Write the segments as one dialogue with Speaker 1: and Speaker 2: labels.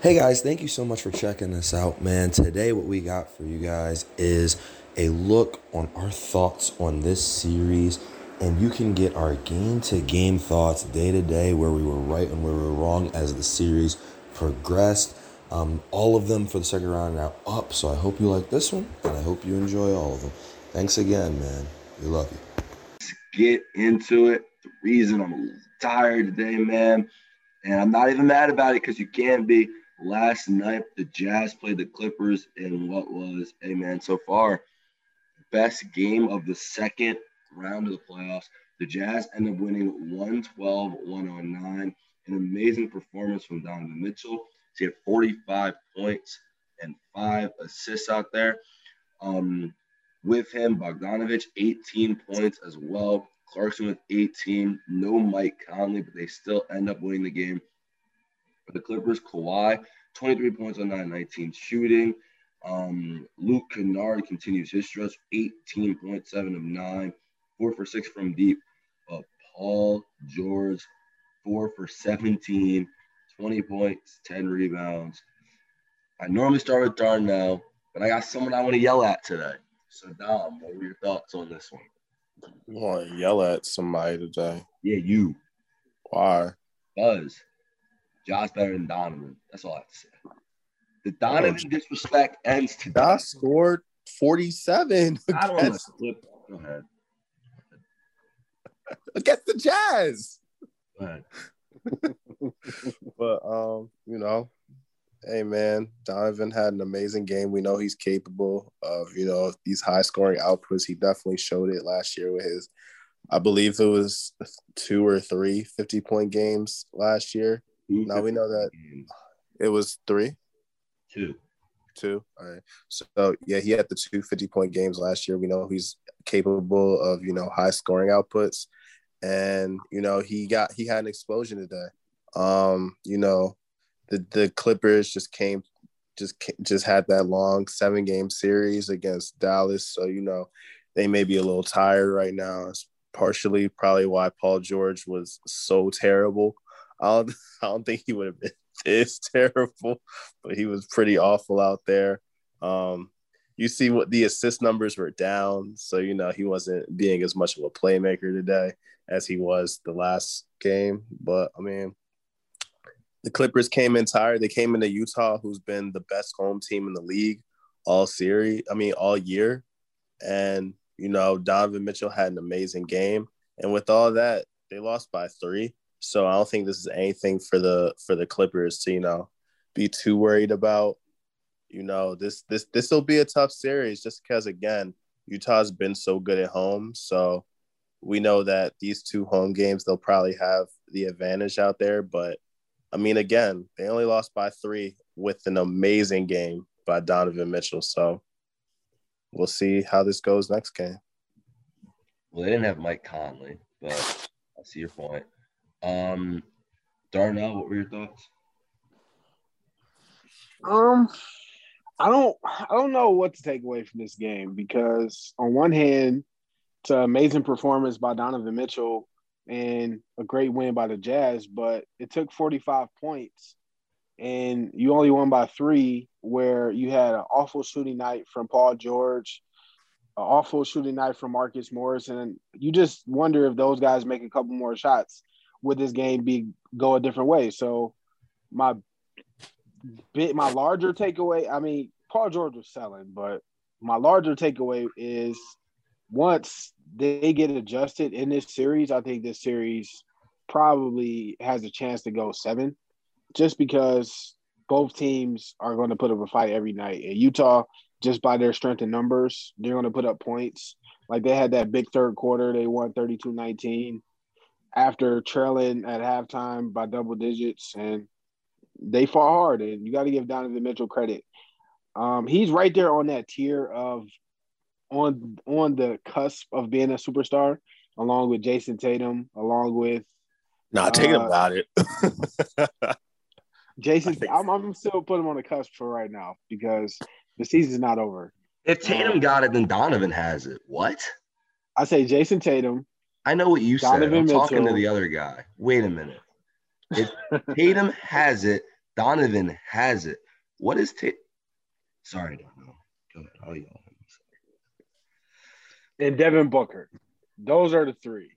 Speaker 1: Hey guys, thank you so much for checking this out, man. Today, what we got for you guys is a look on our thoughts on this series, and you can get our game to game thoughts day to day, where we were right and where we were wrong as the series progressed. Um, all of them for the second round are now up, so I hope you like this one, and I hope you enjoy all of them. Thanks again, man. We love you.
Speaker 2: Let's get into it. The reason I'm tired today, man, and I'm not even mad about it because you can't be last night the Jazz played the Clippers in what was, hey man, so far, best game of the second round of the playoffs. The Jazz end up winning 112 109. An amazing performance from Donovan Mitchell. He had 45 points and five assists out there. Um, with him, Bogdanovich, 18 points as well. Clarkson with 18. No Mike Conley, but they still end up winning the game for the Clippers, Kawhi, 23 points on 9, 19 shooting. Um, Luke Kennard continues his stretch, 18.7 of 9, 4 for 6 from deep. But Paul George, 4 for 17, 20 points, 10 rebounds. I normally start with Darnell, but I got someone I want to yell at today. So, Dom, what were your thoughts on this one?
Speaker 3: You want to yell at somebody today?
Speaker 2: Yeah, you.
Speaker 3: Why?
Speaker 2: Buzz. Josh better than Donovan. That's all I have to say. The Donovan disrespect ends today.
Speaker 3: Josh scored 47
Speaker 2: I don't want
Speaker 3: against,
Speaker 2: to flip. Go ahead.
Speaker 3: against the Jazz.
Speaker 2: Go ahead.
Speaker 3: But um, you know, hey man, Donovan had an amazing game. We know he's capable of, you know, these high scoring outputs. He definitely showed it last year with his I believe it was two or three 50 point games last year. Now we know that it was three.
Speaker 2: Two.
Speaker 3: Two. All right. So yeah, he had the two 50 point games last year. We know he's capable of, you know, high scoring outputs. And, you know, he got he had an explosion today. Um, you know, the the Clippers just came just just had that long seven game series against Dallas. So, you know, they may be a little tired right now. It's partially probably why Paul George was so terrible. I don't I don't think he would have been this terrible, but he was pretty awful out there. Um, you see what the assist numbers were down, so you know he wasn't being as much of a playmaker today as he was the last game. But I mean, the Clippers came in tired. They came into Utah, who's been the best home team in the league all series. I mean, all year, and you know Donovan Mitchell had an amazing game, and with all that, they lost by three. So I don't think this is anything for the for the Clippers to you know be too worried about. You know this this this will be a tough series just because again Utah's been so good at home. So we know that these two home games they'll probably have the advantage out there. But I mean again they only lost by three with an amazing game by Donovan Mitchell. So we'll see how this goes next game.
Speaker 2: Well, they didn't have Mike Conley, but I see your point. Um, Darnell, what were your thoughts?
Speaker 4: Um, I don't, I don't know what to take away from this game because on one hand, it's an amazing performance by Donovan Mitchell and a great win by the Jazz, but it took 45 points and you only won by three, where you had an awful shooting night from Paul George, an awful shooting night from Marcus Morris, and you just wonder if those guys make a couple more shots, would this game be go a different way? So my bit my larger takeaway, I mean, Paul George was selling, but my larger takeaway is once they get adjusted in this series, I think this series probably has a chance to go seven, just because both teams are going to put up a fight every night. And Utah, just by their strength in numbers, they're going to put up points. Like they had that big third quarter, they won 32 19 after trailing at halftime by double digits. And they fought hard. And you got to give Donovan Mitchell credit. Um, he's right there on that tier of on on the cusp of being a superstar, along with Jayson Tatum, along with
Speaker 3: Nah, take it
Speaker 4: Uh,
Speaker 3: about it.
Speaker 4: Jayson.
Speaker 3: I think-
Speaker 4: I'm, I'm still putting him on the cusp for right now because the season's not over.
Speaker 2: If Tatum got it, then Donovan has it. What?
Speaker 4: I say Jayson Tatum.
Speaker 2: I know what you said. I'm talking to the other guy. Wait a minute. If Tatum has it, Donovan has it. What is Tatum? Sorry, I don't know. Go ahead. I'll yell.
Speaker 4: And Devin Booker. Those are the 3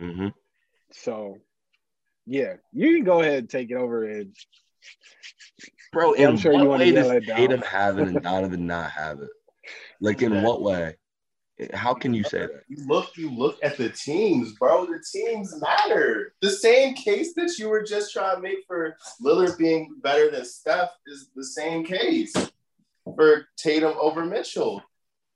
Speaker 2: Mm-hmm.
Speaker 4: So, yeah, you can go ahead and take it over. And
Speaker 2: Bro, in
Speaker 4: I'm sure you
Speaker 2: what
Speaker 4: wanna
Speaker 2: way does. Tatum have it and Donovan not have it? Like in what way? How can you say that?
Speaker 3: You look, you look at the teams, bro. The teams matter. The same case that you were just trying to make for Lillard being better than Steph is the same case for Tatum over Mitchell.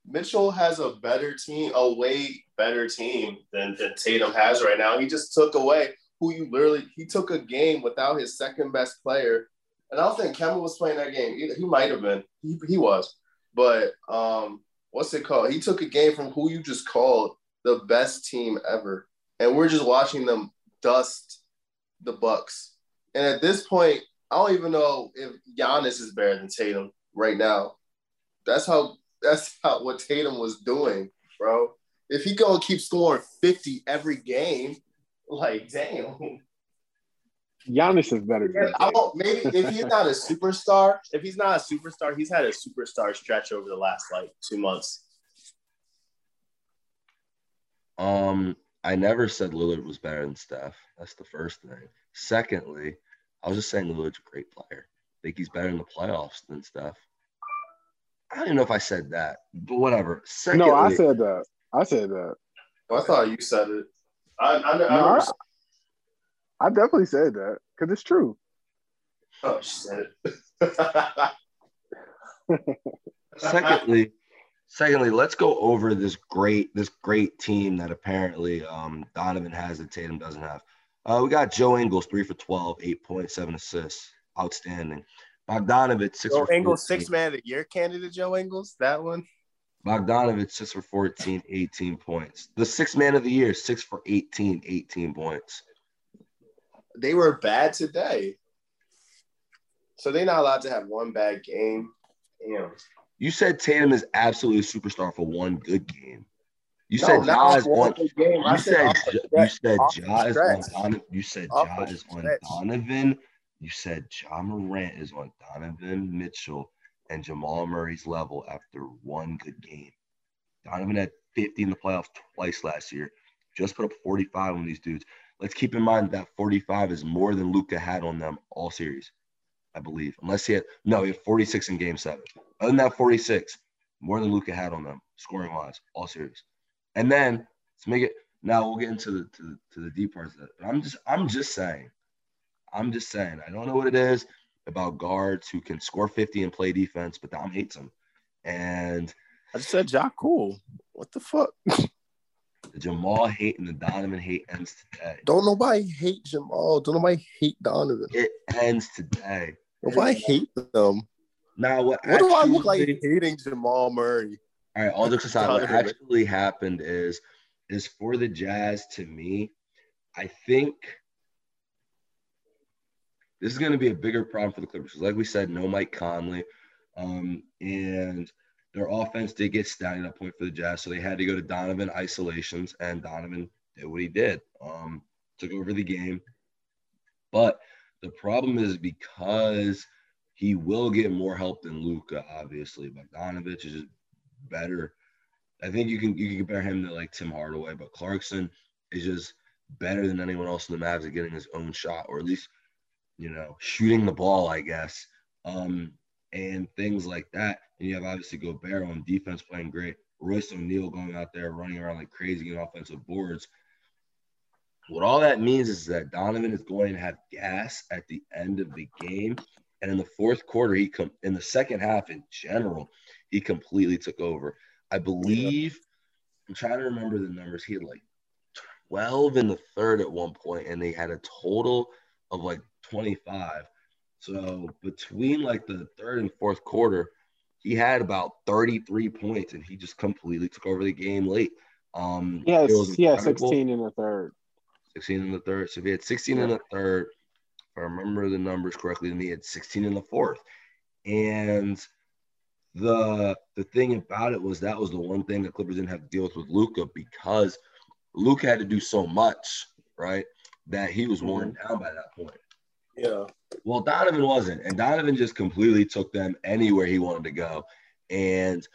Speaker 3: Mitchell has a better team, a way better team than, than Tatum has right now. He just took away who you literally he took a game without his second best player. And I don't think Kemba was playing that game either. He might have been. He, he was. But um, what's it called? He took a game from who you just called the best team ever. And we're just watching them dust the Bucks. And at this point, I don't even know if Giannis is better than Tatum right now. That's how that's how what Tatum was doing, bro. If he gonna keep scoring 50 every game, like damn.
Speaker 4: Giannis is better than
Speaker 3: I don't, maybe if he's not a superstar, if he's not a superstar, he's had a superstar stretch over the last like two months.
Speaker 2: Um, I never said Lillard was better than Steph. That's the first thing. Secondly, I was just saying Lillard's a great player. I think he's better in the playoffs than Steph. I don't even know if I said that, but whatever. Secondly,
Speaker 4: No, I said that. I said that.
Speaker 3: I thought you said it. I, I, I,
Speaker 4: No, I, I definitely said that because it's true.
Speaker 3: oh shit.
Speaker 2: secondly, secondly, let's go over this great this great team that apparently um, Donovan has that Tatum doesn't have. Uh, we got Joe Ingles, three for 12, 8.7 assists. Outstanding. Bogdanovich, six
Speaker 3: Joe
Speaker 2: for
Speaker 3: Ingles,
Speaker 2: 14.
Speaker 3: six man of the year candidate. Joe Ingles, that one.
Speaker 2: Bogdanovich, six for 14, 18 points. The six man of the year, six for 18, 18 points.
Speaker 3: They were bad today, so they're not allowed to have one bad game. Damn.
Speaker 2: You said Tatum is absolutely a superstar for one good game. You
Speaker 3: No,
Speaker 2: said
Speaker 3: not
Speaker 2: Ja is on.
Speaker 3: game.
Speaker 2: You said you said
Speaker 3: Off
Speaker 2: Ja is on. Donovan. You said Ja is on. Donovan. You said Morant is on Donovan Mitchell and Jamal Murray's level after one good game. Donovan had 50 in the playoffs twice last year. Just put up 45 on these dudes. Let's keep in mind that 45 is more than Luka had on them all series, I believe. Unless he had no, he had 46 in game seven. Other than that 46, more than Luka had on them, scoring wise, all series. And then let's make it now we'll get into the to the, to the deep parts of it. But I'm just I'm just saying. I'm just saying. I don't know what it is about guards who can score 50 and play defense, but Dom hates them. And
Speaker 3: I just said Ja cool. What the fuck?
Speaker 2: the Jamal hate and the Donovan hate ends today.
Speaker 3: Don't nobody hate Jamal. Don't nobody hate Donovan.
Speaker 2: It ends today.
Speaker 3: Nobody hate them.
Speaker 2: Now what
Speaker 3: What do I look like hating Jamal Murray?
Speaker 2: All right, all jokes aside, what actually happened is is for the Jazz to me, I think this is going to be a bigger problem for the Clippers. Like we said, no Mike Conley, um, and their offense did get stagnant at a point for the Jazz, so they had to go to Donovan isolations, and Donovan did what he did, um, took over the game. But the problem is because he will get more help than Luka, obviously. Bogdanovich is just better. I think you can you can compare him to like Tim Hardaway, but Clarkson is just better than anyone else in the Mavs at getting his own shot, or at least you know shooting the ball, I guess, um, and things like that. And you have obviously Gobert on defense playing great. Royce O'Neale going out there running around like crazy getting offensive boards. What all that means is that Donovan is going to have gas at the end of the game, and in the fourth quarter, he come in the second half in general, he completely took over. I believe I'm trying to remember the numbers. He had like 12 in the third at one point, and they had a total of like 25. So between like the third and fourth quarter, he had about 33 points, and he just completely took over the game late. Um,
Speaker 4: yeah, has,
Speaker 2: it was
Speaker 4: he has
Speaker 2: incredible.
Speaker 4: 16 in the third.
Speaker 2: 16 in the third. So if he had 16 in the third, if I remember the numbers correctly, then he had 16 in the fourth. And the the thing about it was that was the one thing the Clippers didn't have to deal with with Luka because Luka had to do so much, right? That he was worn down by that point.
Speaker 3: Yeah.
Speaker 2: Well, Donovan wasn't, and Donovan just completely took them anywhere he wanted to go. And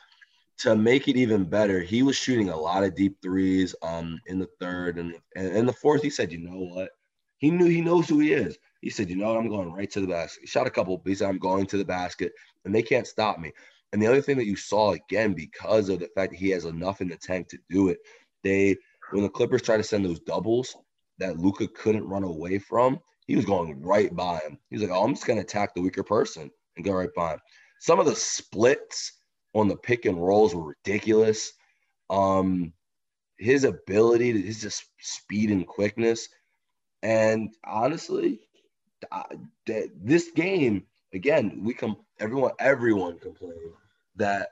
Speaker 2: to make it even better, he was shooting a lot of deep threes um in the third and and in the fourth. He said, "You know what? He knew he knows who he is. He said, "You know what? I'm going right to the basket." He shot a couple. He said, "I'm going to the basket, and they can't stop me." And the other thing that you saw again, because of the fact that he has enough in the tank to do it, they when the Clippers try to send those doubles that Luka couldn't run away from, he was going right by him. He was like, "Oh, I'm just going to attack the weaker person and go right by him." Some of the splits on the pick and rolls were ridiculous. Um, his ability, his just speed and quickness, and honestly, this game again, we come everyone everyone complained that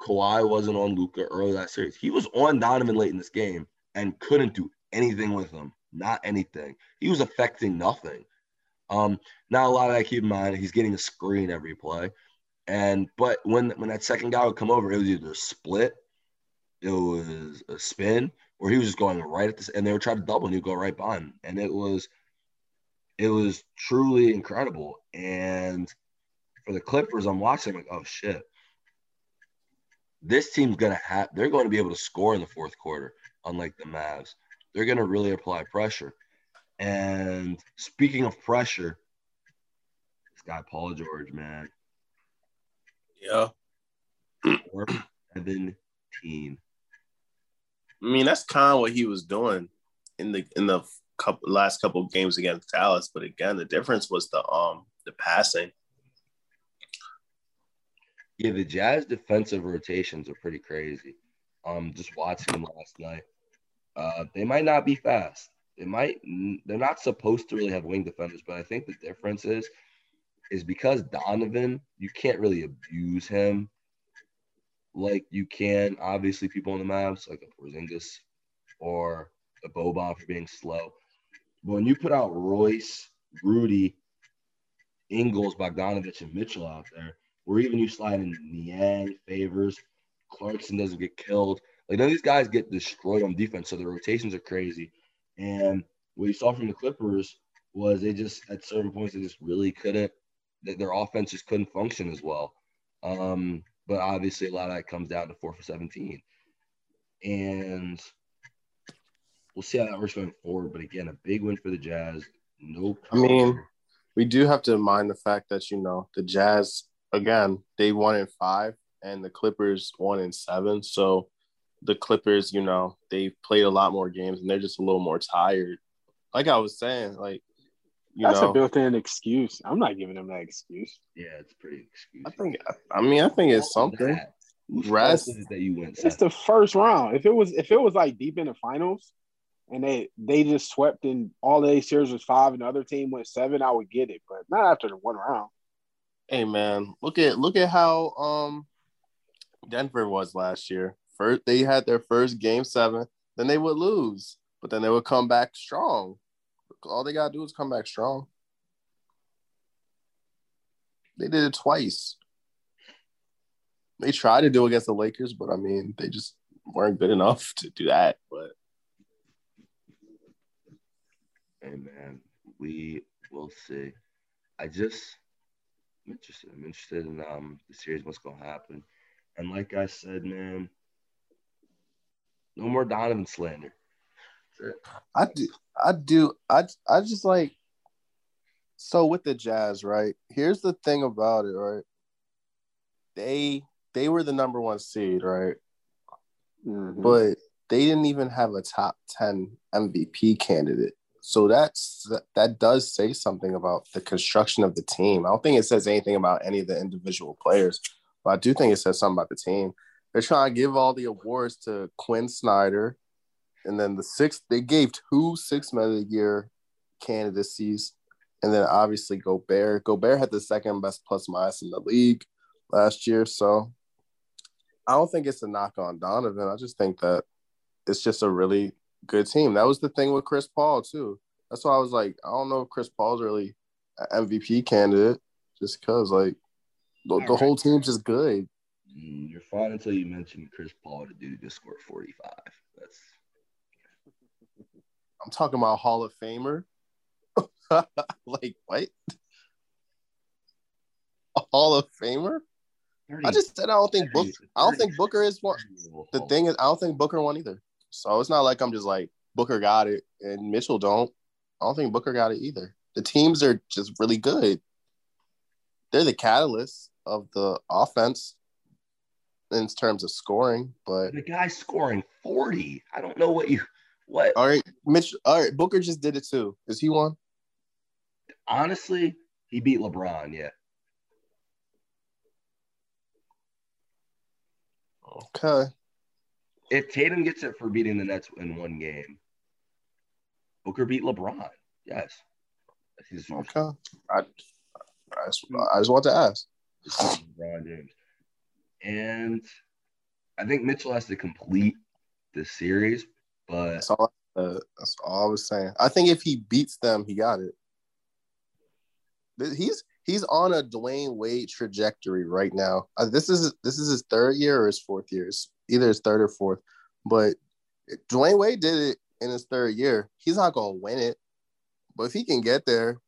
Speaker 2: Kawhi wasn't on Luka early that series. He was on Donovan late in this game and couldn't do anything with him. Not anything. He was affecting nothing. Um, now a lot of that keep in mind, he's getting a screen every play. And but when when that second guy would come over, it was either a split, it was a spin, or he was just going right at this, and they would try to double and he'd go right by him. And it was it was truly incredible. And for the Clippers, I'm watching like, oh shit. This team's gonna have they're going to be able to score in the fourth quarter, unlike the Mavs. They're gonna really apply pressure. And speaking of pressure, this guy Paul George, man.
Speaker 3: Yeah.
Speaker 2: Seventeen.
Speaker 3: I mean, that's kind of what he was doing in the in the couple last couple games against Dallas. But again, the difference was the um the passing.
Speaker 2: Yeah, the Jazz defensive rotations are pretty crazy. Um, just watching them last night. Uh, they might not be fast. They might. They're not supposed to really have wing defenders, but I think the difference is is because Donovan, you can't really abuse him like you can obviously people on the Mavs like a Porzingis or a Boban for being slow. But when you put out Royce, Rudy, Ingles, Bogdanovich, and Mitchell out there, or even you slide in Niang, Favors, Clarkson doesn't get killed. Like none of these guys get destroyed on defense, so the rotations are crazy. And what you saw from the Clippers was they just at certain points they just really couldn't their offense just couldn't function as well. Um, but obviously, a lot of that comes down to four for 17. And we'll see how that works going forward. But again, a big win for the Jazz. No,
Speaker 3: I mean, we do have to mind the fact that, you know, the Jazz, again, they won in five and the Clippers won in seven. So the Clippers, you know, they've played a lot more games and they're just a little more tired. Like I was saying, like
Speaker 4: you That's know, a built-in excuse. I'm not giving them that excuse.
Speaker 2: Yeah, it's pretty excuse.
Speaker 3: I think. I mean, I think it's something.
Speaker 2: Rest that you went.
Speaker 4: It's the first round. If it was, if it was like deep in the finals, and they they just swept in all the series was five, and the other team went seven, I would get it, but not after the one round.
Speaker 3: Hey man, look at look at how um Denver was last year. First, they had their first game seven, then they would lose, but then they would come back strong. All they gotta do is come back strong. They did it twice. They tried to do against the Lakers, but I mean, they just weren't good enough to do that. But
Speaker 2: hey, man, we will see. I just I'm interested. I'm interested in um the series, what's gonna happen. And like I said, man, no more Donovan slander.
Speaker 3: I do, I do, I, I just like. So with the Jazz, right? Here's the thing about it, right? They they were the number one seed, right? Mm-hmm. But they didn't even have a top ten MVP candidate. So that's that does say something about the construction of the team. I don't think it says anything about any of the individual players, but I do think it says something about the team. They're trying to give all the awards to Quinn Snyder, and then the sixth they gave two six man of the year candidacies, and then obviously Gobert. Gobert had the second best plus minus in the league last year, so I don't think it's a knock on Donovan. I just think that it's just a really good team. That was the thing with Chris Paul too. That's why I was like, I don't know if Chris Paul's really an MVP candidate, just because like the, the right. whole team's just good.
Speaker 2: Mm, you're fine until you mention Chris Paul to do just score 45. That's
Speaker 3: I'm talking about Hall of Famer. like what? A Hall of Famer? I just said I don't think Book. I don't think Booker is one. The thing is, I don't think Booker won either. So it's not like I'm just like Booker got it and Mitchell don't. I don't think Booker got it either. The teams are just really good. They're the catalyst of the offense in terms of scoring, but
Speaker 2: the guy's scoring 40. I don't know what you what
Speaker 3: all right, Mitch. All right, Booker just did it too. Is he won?
Speaker 2: honestly, he beat LeBron, yeah.
Speaker 3: Okay.
Speaker 2: If Tatum gets it for beating the Nets in one game, Booker beat LeBron. Yes. He's
Speaker 3: Okay. I, I, just, I just want to ask.
Speaker 2: LeBron James. And I think Mitchell has to complete the series, but
Speaker 3: That's all. Uh, that's all I was saying. I think if he beats them, he got it. He's he's on a Dwyane Wade trajectory right now. Uh, this is this is his third year or his fourth year. It's either his third or fourth. But Dwyane Wade did it in his third year. He's not gonna win it, but if he can get there,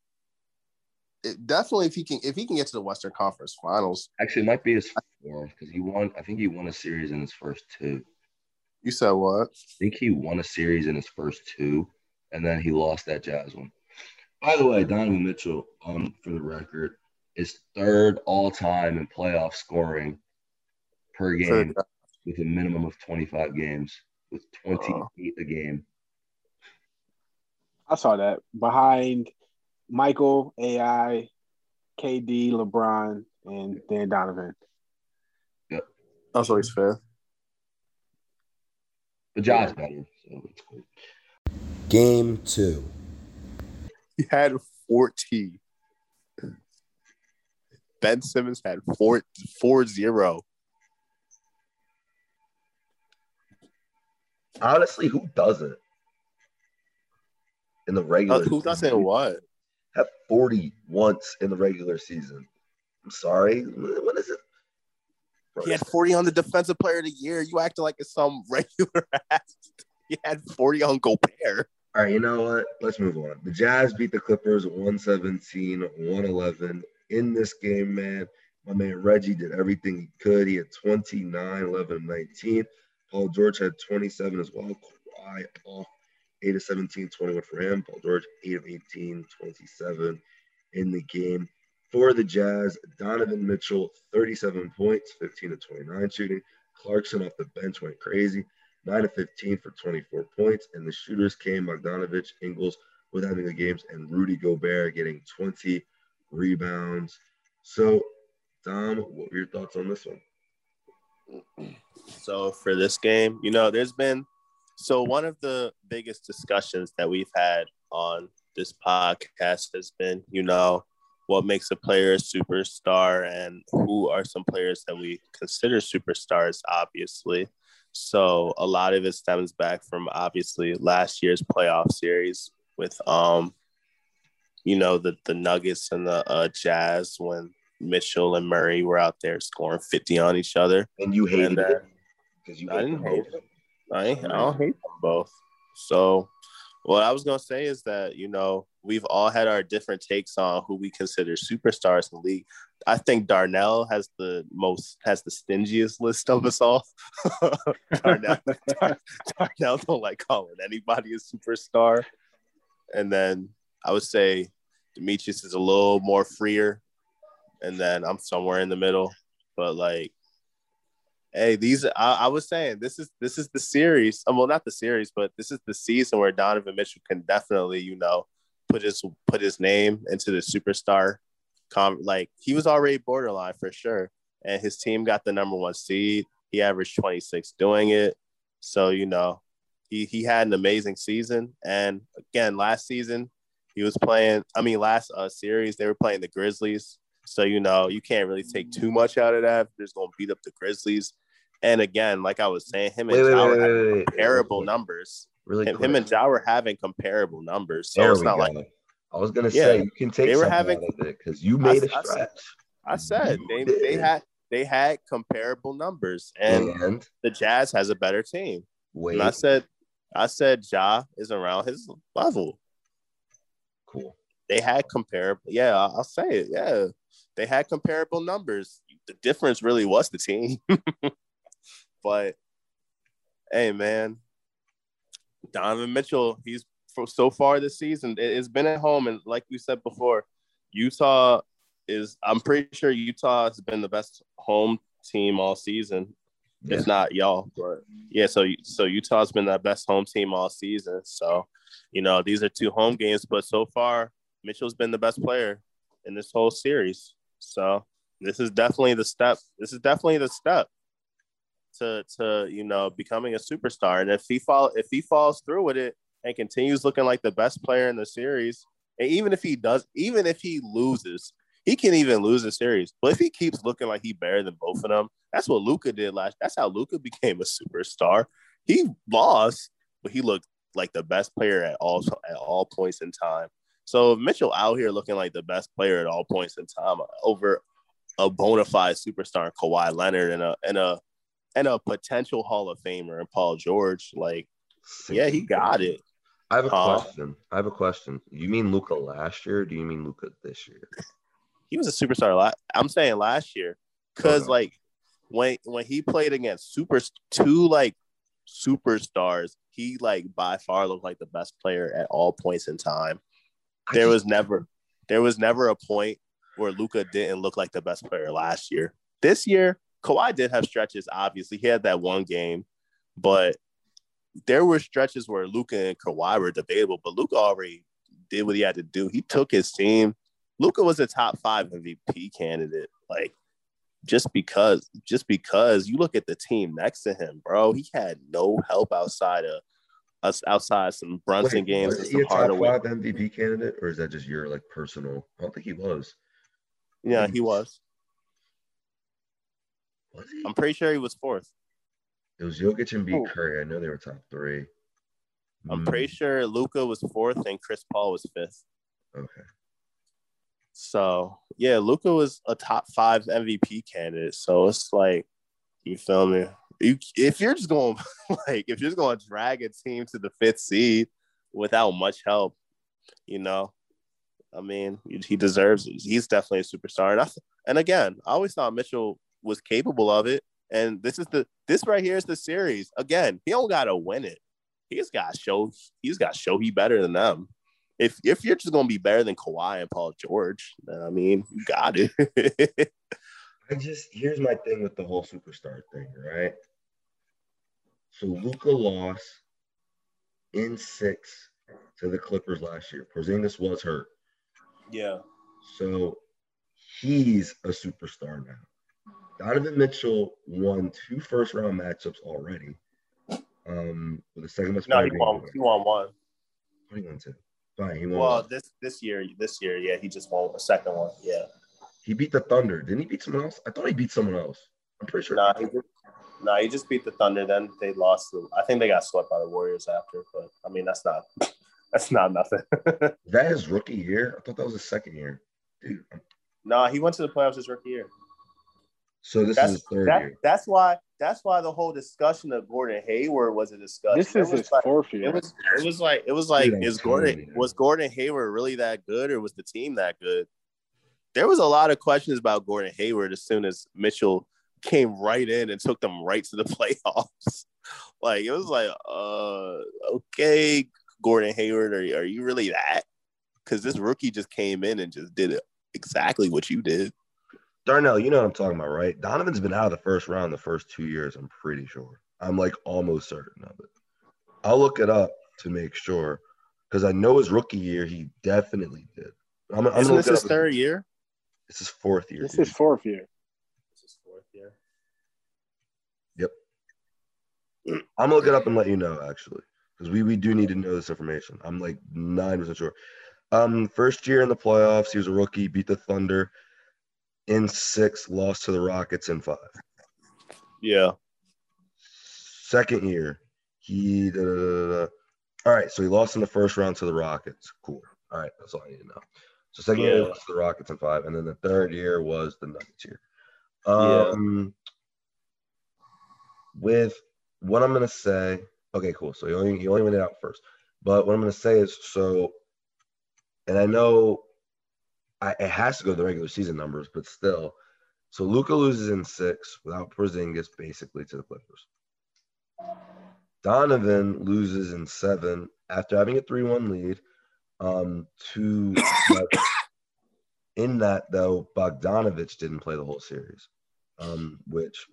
Speaker 3: it definitely if he can if he can get to the Western Conference Finals.
Speaker 2: actually it might be his fourth because he won. I think he won a series in his first two.
Speaker 3: You said what?
Speaker 2: I think he won a series in his first two, and then he lost that Jazz one. By the way, Donovan Mitchell, um, for the record, is third all time in playoff scoring per game with a minimum of 25 games, with 28 a game.
Speaker 4: I saw that behind Michael, AI, KD, LeBron, and Dan Donovan. Yep.
Speaker 3: That's always fair.
Speaker 2: The Jazz better, so it's cool.
Speaker 5: Game two.
Speaker 3: He had 14. Ben Simmons had four, four zero.
Speaker 2: Honestly, who doesn't? In the
Speaker 3: Uh,
Speaker 2: regular
Speaker 3: who doesn't what?
Speaker 2: Have 40 once in the regular season. I'm sorry. What is it? Bro,
Speaker 3: He had 40 on the defensive player of the year. You acting like it's some regular ass. He had 40 on Gobert.
Speaker 2: All right, you know what? Let's move on. The Jazz beat the Clippers 117, 111. In this game, man, my man Reggie did everything he could. He had 29, 11, 19. Paul George had 27 as well. Kawhi off 8 of 17, 21 for him. Paul George, 8 of 18, 27 in the game. For the Jazz, Donovan Mitchell, 37 points, 15 to 29 shooting. Clarkson off the bench went crazy. 9 of 15 for 24 points. And the shooters came Bogdanovich, Ingles with having the games, and Rudy Gobert getting 20 rebounds. So, Dom, what were your thoughts on this one?
Speaker 3: So for this game, you know, there's been so one of the biggest discussions that we've had on this podcast has been, you know, what makes a player a superstar and who are some players that we consider superstars, obviously. So a lot of it stems back from obviously last year's playoff series with um, you know, the the Nuggets and the uh, Jazz when Mitchell and Murray were out there scoring 50 on each other.
Speaker 2: And you hated
Speaker 3: And, uh,
Speaker 2: it because you
Speaker 3: I didn't hate
Speaker 2: both.
Speaker 3: I, I don't hate them both. So, what I was gonna say is that you know we've all had our different takes on who we consider superstars in the league. I think Darnell has the most has the stingiest list of us all. Darnell, Dar- Darnell don't like calling anybody a superstar, and then I would say Demetrius is a little more freer, and then I'm somewhere in the middle. But like Hey, these I, I was saying this is this is the series. uh, Well, not the series, but this is the season where Donovan Mitchell can definitely, you know, put his put his name into the superstar. Com like he was already borderline for sure, and his team got the number one seed. He averaged 26 doing it, so you know, he he had an amazing season. And again, last season he was playing. I mean, last uh, series they were playing the Grizzlies. So you know you can't really take too much out of that. They're just gonna beat up the Grizzlies. And again, like I was saying, him and
Speaker 2: Wait, wait,
Speaker 3: Ja
Speaker 2: wait, wait, wait,
Speaker 3: comparable numbers.
Speaker 2: Really
Speaker 3: Him, him and Ja were having comparable numbers. So
Speaker 2: There
Speaker 3: it's not like
Speaker 2: I was gonna
Speaker 3: Yeah.
Speaker 2: say you can take
Speaker 3: They were having-
Speaker 2: it because you made a
Speaker 3: I- I-
Speaker 2: stretch.
Speaker 3: I said.
Speaker 2: You
Speaker 3: They,
Speaker 2: did.
Speaker 3: they had they had comparable numbers, and
Speaker 2: and
Speaker 3: the Jazz has a better team.
Speaker 2: wait,
Speaker 3: And I said, I said Ja is around his level.
Speaker 2: cool.
Speaker 3: they had comparable. Yeah, I'll say it. Yeah, they had comparable numbers. The difference really was the team. but hey, man, Donovan Mitchell, he's so far this season. It's been at home, and like we said before, Utah is. I'm pretty sure Utah has been the best home team all season. Yeah. If not y'all, but yeah. So so Utah's been the best home team all season. So you know these are two home games, but so far Mitchell's been the best player in this whole series. So this is definitely the step. This is definitely the step to to you know becoming a superstar. And if he fall if he falls through with it and continues looking like the best player in the series, and even if he does, even if he loses, he can even lose the series. But if he keeps looking like he better than both of them, that's what Luka did last. That's how Luka became a superstar. He lost, but he looked like the best player at all at all points in time. So Mitchell out here looking like the best player at all points in time over a bona fide superstar Kawhi Leonard and a and a and a potential Hall of Famer and Paul George. Like, yeah, he got it.
Speaker 2: I have a uh, question. I have a question. You mean Luka last year? do you mean Luka this year?
Speaker 3: He was a superstar. Last, I'm saying last year because okay. like when when he played against super two like superstars, he like by far looked like the best player at all points in time. There was never there was never a point where Luka didn't look like the best player last year. This year, Kawhi did have stretches. Obviously, he had that one game, but there were stretches where Luka and Kawhi were debatable. But Luka already did what he had to do. He took his team. Luka was a top five MVP candidate. Like just because, just because you look at the team next to him, bro, he had no help outside of us outside some Brunson Wait, games.
Speaker 2: Was he a top five MVP candidate, or is that just your like personal? I don't think he was.
Speaker 3: Yeah, he was. I'm pretty sure he was fourth.
Speaker 2: It was Jokic and B. Curry. I know they were top three.
Speaker 3: I'm mm. pretty sure Luka was fourth and Chris Paul was fifth.
Speaker 2: Okay.
Speaker 3: So yeah, Luka was a top five MVP candidate. So it's like, you feel me? You, if you're just going like if you're just going to drag a team to the fifth seed without much help, you know, I mean, he deserves it. He's definitely a superstar. And, I, and again, I always thought Mitchell was capable of it. And this is the this right here is the series. Again, he don't gotta win it. He's got show he's got to show he better than them. If if you're just gonna be better than Kawhi and Paul George, then I mean, you got it.
Speaker 2: I just here's my thing with the whole superstar thing, right? So Luka lost in six to the Clippers last year. Porzingis was hurt.
Speaker 3: Yeah.
Speaker 2: So he's a superstar now. Donovan Mitchell won two first round matchups already. Um, with the second most.
Speaker 3: No, he won. He won one.
Speaker 2: What he won two? Fine, he won.
Speaker 3: Well, one. this this year, this year, yeah, he just won a second one. Yeah.
Speaker 2: He beat the Thunder. Didn't he beat someone else? I thought he beat someone else. I'm pretty sure.
Speaker 3: Nah, he, did, nah, he just beat the Thunder. Then they lost. The, I think they got swept by the Warriors after. But I mean, that's not that's not nothing.
Speaker 2: that his rookie year? I thought that was his second year. Dude.
Speaker 3: No, nah, he went to the playoffs his rookie year.
Speaker 2: So this that's, is his third
Speaker 3: that,
Speaker 2: year.
Speaker 3: That's why. That's why the whole discussion of Gordon Hayward was a discussion.
Speaker 4: This is his
Speaker 3: like,
Speaker 4: fourth year.
Speaker 3: It was. It was like. It was like. Is Gordon was Gordon Hayward really that good, or was the team that good? There was a lot of questions about Gordon Hayward as soon as Mitchell came right in and took them right to the playoffs. like it was like, uh, okay, Gordon Hayward, are, are you really that? Because this rookie just came in and just did exactly what you did.
Speaker 2: Darnell, you know what I'm talking about, right? Donovan's been out of the first round the first two years. I'm pretty sure. I'm like almost certain of it. I'll look it up to make sure because I know his rookie year he definitely did.
Speaker 3: I'm, I'm Isn't this his third his, year?
Speaker 2: This is fourth year.
Speaker 4: This dude. is fourth year.
Speaker 3: This is fourth year.
Speaker 2: Yep. I'm gonna look it up and let you know actually because we, we do need to know this information. I'm like nine percent sure. Um, first year in the playoffs, he was a rookie, beat the Thunder in six, lost to the Rockets in five.
Speaker 3: Yeah.
Speaker 2: Second year, he da, da, da, all right. So he lost in the first round to the Rockets. Cool. All right, that's all I need to know. So second yeah. year was the Rockets in five, and then the third year was the Nuggets year. Um, yeah. with what I'm gonna say, Okay, cool. So he only he only went it out first. But what I'm gonna say is so and I know I, it has to go to the regular season numbers, but still. So Luka loses in six without Porzingis basically to the Clippers. Donovan loses in seven after having a 3 1 lead um, to. in that, though, Bogdanovich didn't play the whole series, um, which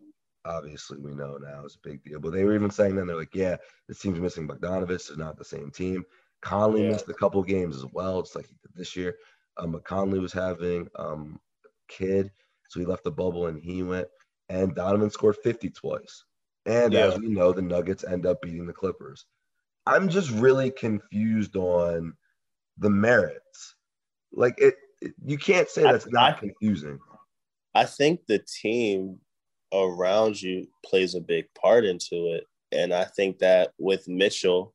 Speaker 2: obviously we know now is a big deal. But they were even saying then, they're like, yeah, this team's missing Bogdanovich. It's not the same team. Conley yeah. missed a couple games as well. It's like he did this year. Um, but Conley was having um, a kid, so he left the bubble and he went. And Donovan scored 50 twice. And yeah. as we know, the Nuggets end up beating the Clippers. I'm just really confused on the merits. Like it, it you can't say that's I, not I, confusing.
Speaker 3: I think the team around you plays a big part into it. And I think that with Mitchell,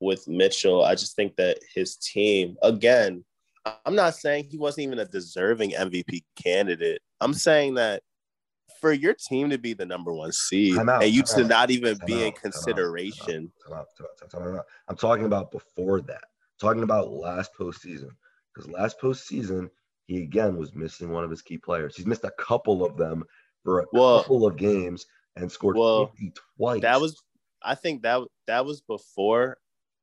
Speaker 3: with Mitchell, I just think that his team, again, I'm not saying he wasn't even a deserving MVP candidate. I'm saying that for your team to be the number one seed out, and you to out, not even be out, in consideration.
Speaker 2: I'm talking about before that. I'm talking about last postseason. Because last postseason, he again was missing one of his key players. He's missed a couple of them for a well, couple of games and scored well, twice.
Speaker 3: That was I think that that was before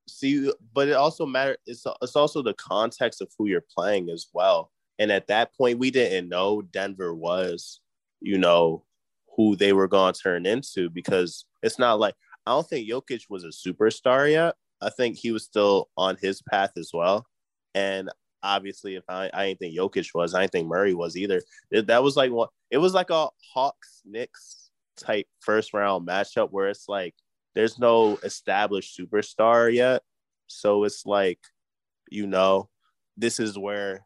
Speaker 3: see, but it also matter It's, it's also the context of who you're playing as well. And at that point, we didn't know Denver was, you know, who they were going to turn into because it's not like I don't think Jokic was a superstar yet. I think he was still on his path as well. And obviously, if I, I didn't think Jokic was, I didn't think Murray was either. It, that was like what it was like a Hawks Knicks type first round matchup where it's like there's no established superstar yet. So it's like, you know, this is where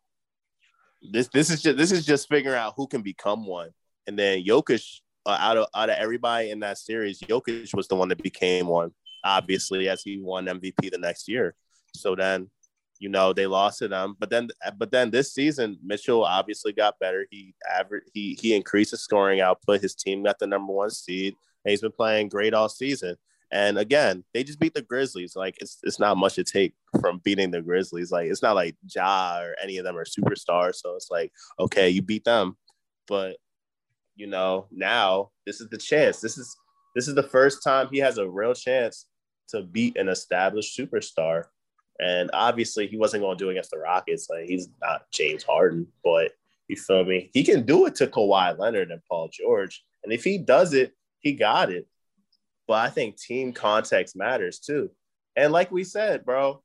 Speaker 3: this this is just this is just figuring out who can become one. And then Jokic, uh, out of out of everybody in that series, Jokic was the one that became one. Obviously, as he won MVP the next year. So then, you know, they lost to them. But then, but then this season, Mitchell obviously got better. He average he he increased his scoring output. His team got the number one seed, and he's been playing great all season. And again, they just beat the Grizzlies. Like it's it's not much to take from beating the Grizzlies. Like it's not like Ja or any of them are superstars. So it's like, okay, you beat them. But you know, now this is the chance. This is this is the first time he has a real chance to beat an established superstar. And obviously he wasn't going to do it against the Rockets. Like he's not James Harden, but you feel me? He can do it to Kawhi Leonard and Paul George. And if he does it, he got it but I think team context matters too. And like we said, bro,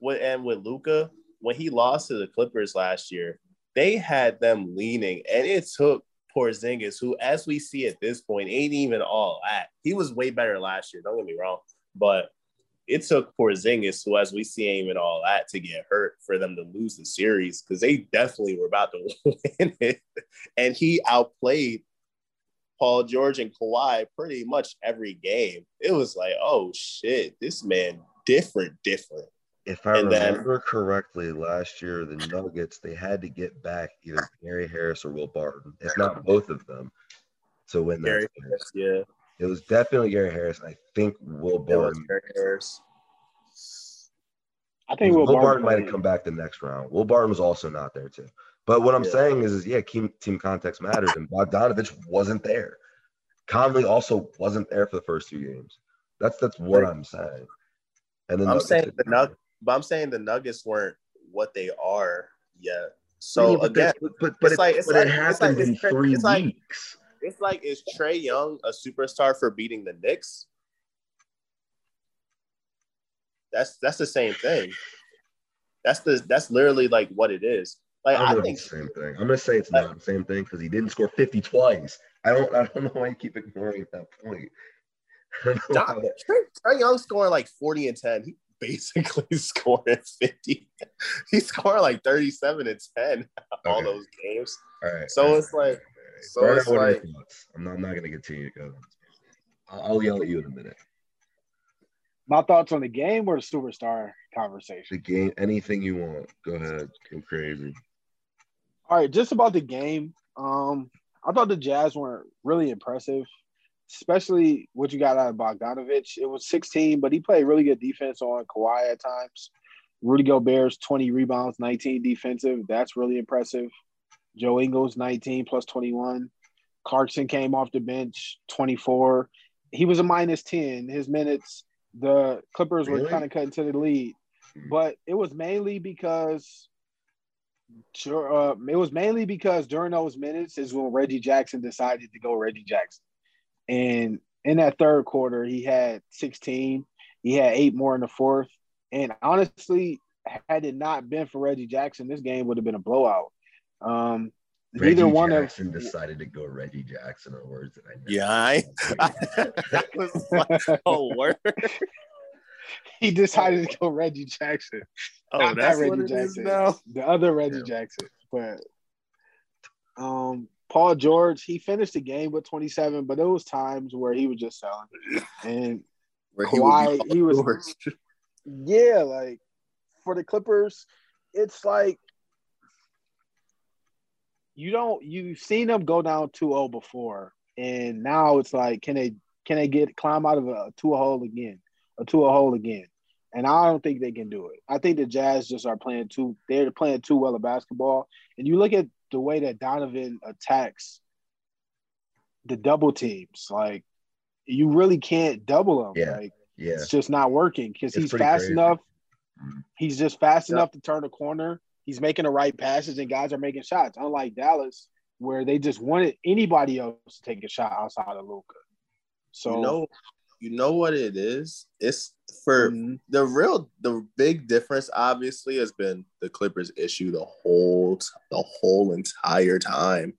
Speaker 3: with, and with Luka, when he lost to the Clippers last year, they had them leaning, and it took Porzingis, who, as we see at this point, ain't even all that. He was way better last year. Don't get me wrong, but it took Porzingis, who, as we see, ain't even all that, to get hurt for them to lose the series because they definitely were about to win it, and he outplayed Paul George and Kawhi pretty much every game. It was like, oh shit, this man different, different.
Speaker 2: If I and remember then, correctly, last year the Nuggets they had to get back either Gary Harris or Will Barton, if not both of them, to win Gary that. Harris, yeah, it was definitely Gary Harris. I think Will Barton. Gary Harris. I think Will, Will Barton, Barton might have come back the next round. Will Barton was also not there too. But what I'm yeah. saying is, is yeah, team, team context matters, and Bogdanovich wasn't there. Conley also wasn't there for the first two games. That's that's what I'm saying.
Speaker 3: And then I'm saying the Nug- but I'm saying the Nuggets weren't what they are yet. So yeah, again, but, but, but, it's like it's like, it happened it's like, in three it's like, weeks. It's like is Trae Young a superstar for beating the Knicks? That's that's the same thing. That's the that's literally like what it is. Like I, I think
Speaker 2: the same thing. I'm gonna say it's not the same thing because he didn't score 50 twice. I don't I don't know why you keep ignoring that point.
Speaker 3: Trae Young scoring like 40 and 10. He basically scored 50. he scored like 37 and 10 all okay. those games. All right. So all it's right. like so it's like
Speaker 2: I'm not, I'm not gonna continue to go. I'll, I'll yell at you in a minute.
Speaker 4: My thoughts on the game or the superstar conversation?
Speaker 2: The game, anything you want. Go ahead. Go crazy.
Speaker 4: All right, just about the game. Um, I thought the Jazz weren't really impressive, especially what you got out of Bogdanovich. It was 16, but he played really good defense on Kawhi at times. Rudy Gobert's 20 rebounds, 19 defensive. That's really impressive. Joe Ingles, 19 plus 21. Clarkson came off the bench, 24. He was a minus 10. His minutes, the Clippers
Speaker 6: Really?
Speaker 4: were kind of cutting to the lead, but it was mainly because sure uh, it was mainly because during those minutes is when Reggie Jackson decided to go Reggie Jackson. And in that third quarter, he had 16. He had eight more in the fourth. And honestly, had it not been for Reggie Jackson, this game would have been a blowout. Um,
Speaker 2: Reggie
Speaker 4: neither one
Speaker 2: Jackson
Speaker 4: of
Speaker 2: decided to go Reggie Jackson or words that I never
Speaker 3: Yeah, I, that was like a word.
Speaker 4: he decided to go Reggie Jackson.
Speaker 3: Oh,
Speaker 4: Not
Speaker 3: that's
Speaker 4: that Reggie Jackson.
Speaker 3: now.
Speaker 4: The other Reggie
Speaker 2: Yeah.
Speaker 4: Jackson. But um Paul George, he finished the game with 27, but there was times where he was just selling. And
Speaker 7: Where
Speaker 4: Kawhi,
Speaker 7: be
Speaker 4: he was-
Speaker 7: George.
Speaker 4: yeah, like for the Clippers, it's like you don't you've seen them go down 2-0 before, and now it's like can they can they get climb out of a two a hole again, a two a hole again? And I don't think they can do it. I think the Jazz just are playing too they're playing too well of basketball. And you look at the way that Donovan attacks the double teams, like you really can't double them.
Speaker 2: Yeah.
Speaker 4: Like
Speaker 2: Yeah.
Speaker 4: it's just not working because he's fast
Speaker 2: crazy.
Speaker 4: enough.
Speaker 2: Mhm.
Speaker 4: He's just fast
Speaker 7: Yeah.
Speaker 4: enough to turn a corner. He's making the right passes, and guys are making shots. Unlike Dallas, where they just wanted anybody else to take a shot outside of Luka. So
Speaker 3: you know, you know what it is. It's for
Speaker 4: Mhm.
Speaker 3: the real, the big difference. Obviously, has been the Clippers' issue the whole, the whole entire time.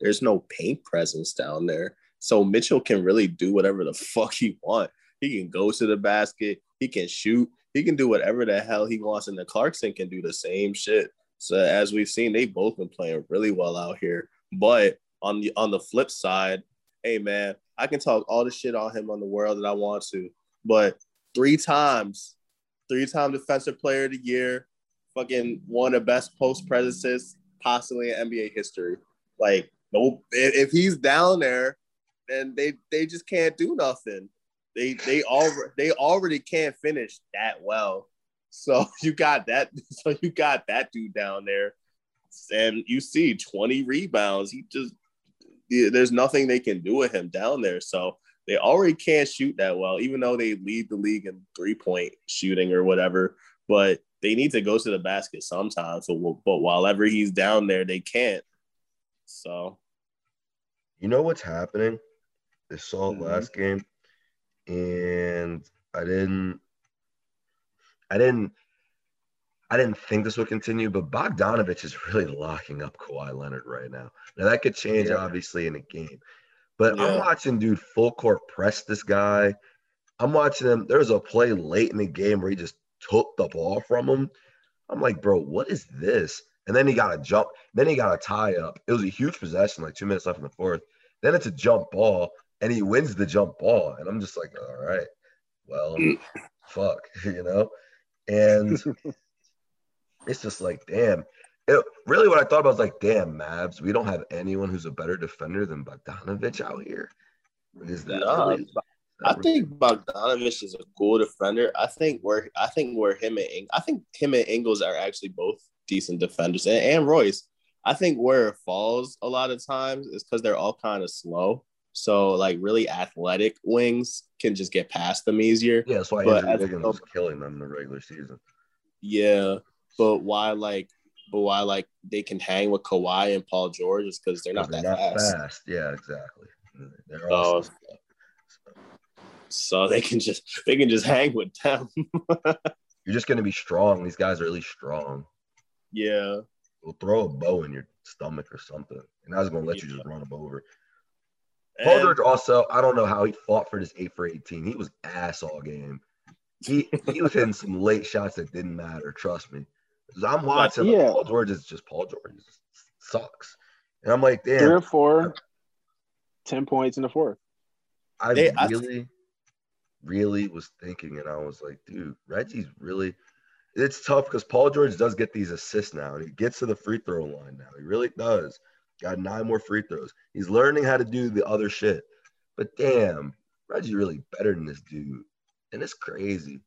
Speaker 3: There's no paint presence down there, so Mitchell can really do whatever the fuck he want. He can go to the basket. He can shoot. He can do whatever the hell he wants, and the Clarkson can do the same shit. So as we've seen, they both been playing really well out here. But on the on the flip side, hey man, I can talk all the shit on him on the world that I want to, but three times, three time defensive player of the year, fucking one of the best post presences possibly in NBA history. Like, no, if, he's down there, then they they just can't do nothing. They they already they already can't finish that well. So you got that. So you got that dude down there, and you see twenty rebounds. He just there's nothing they can do with him down there. So they already can't shoot that well, even though they lead the league in three point shooting or whatever. But they need to go to the basket sometimes. So, but while ever he's down there, they can't. So
Speaker 2: You know what's happening? They saw it
Speaker 3: Mhm.
Speaker 2: last game, and I didn't, I didn't, I didn't think this would continue. But Bogdanovich is really locking up Kawhi Leonard right now. Now that could change,
Speaker 3: Yeah.
Speaker 2: obviously, in a game. But I'm watching dude full court press this guy. I'm watching him. There's a play late in the game where he just took the ball from him. I'm like, bro, what is this? And then he got a jump. Then he got a tie up. It was a huge possession, like two minutes left in the fourth. Then it's a jump ball, and he wins the jump ball. And I'm just like, all right, well, mm. fuck, you know? And it's just like, damn. It, really, what I thought about was like, damn, Mavs, we don't have anyone who's a better defender than Bogdanovich out here. Is that
Speaker 3: Nah,
Speaker 2: really-
Speaker 3: I think Bogdanovich is a cool defender. I think where I think where him and Ing- I think him and Ingles are actually both decent defenders, and, and Royce. I think where it falls a lot of times is because they're all kind of slow. So like really athletic wings can just get past them easier.
Speaker 2: Yeah, that's why Andrew Wiggins was killing them in the regular season.
Speaker 3: Yeah, but why like, but why like they can hang with Kawhi and Paul George is because they're not
Speaker 2: They're
Speaker 3: that
Speaker 2: not
Speaker 3: fast.
Speaker 2: fast. Yeah, exactly. They're
Speaker 3: So-.
Speaker 2: So
Speaker 3: So they can just they can just hang with them.
Speaker 2: you're just gonna be strong. These guys are really strong.
Speaker 3: yeah.
Speaker 2: We'll throw a bow in your stomach or something, and I was gonna let you just run them over. Paul
Speaker 3: And-
Speaker 2: George also, I don't know how he fought for this eight for eighteen. He was ass all game. He he was hitting some late shots that didn't matter. Trust me. 'Cause I'm watching. like,
Speaker 4: Yeah.
Speaker 2: Paul George is just Paul George. Just sucks. And I'm like, damn.
Speaker 4: three or four, 10 points in the fourth.
Speaker 2: I
Speaker 3: They- I-
Speaker 2: really, really was thinking, and I was like, dude, Reggie's really. It's tough because Paul George does get these assists now, and he gets to the free throw line now. He really does. Got nine more free throws. He's learning how to do the other shit. But damn, Reggie really better than this dude, and it's crazy.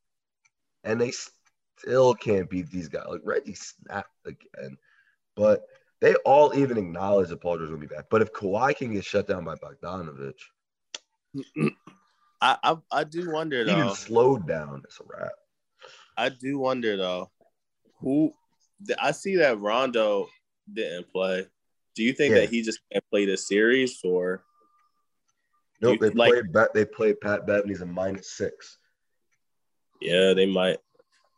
Speaker 2: And they, s- still can't beat these guys. Like Reggie snapped again, but they all even acknowledge that Paul George will be back. But if Kawhi can get shut down by Bogdanovich,
Speaker 3: I, I I do wonder though.
Speaker 2: even slowed down, it's a wrap.
Speaker 3: I do wonder though, who I see that Rondo didn't play. Do you think
Speaker 2: Yeah.
Speaker 3: that he just can't play the series, or
Speaker 2: Nope,
Speaker 3: You-
Speaker 2: they
Speaker 3: like-
Speaker 2: played. They played Pat Bev, and he's a minus six.
Speaker 3: yeah, they might?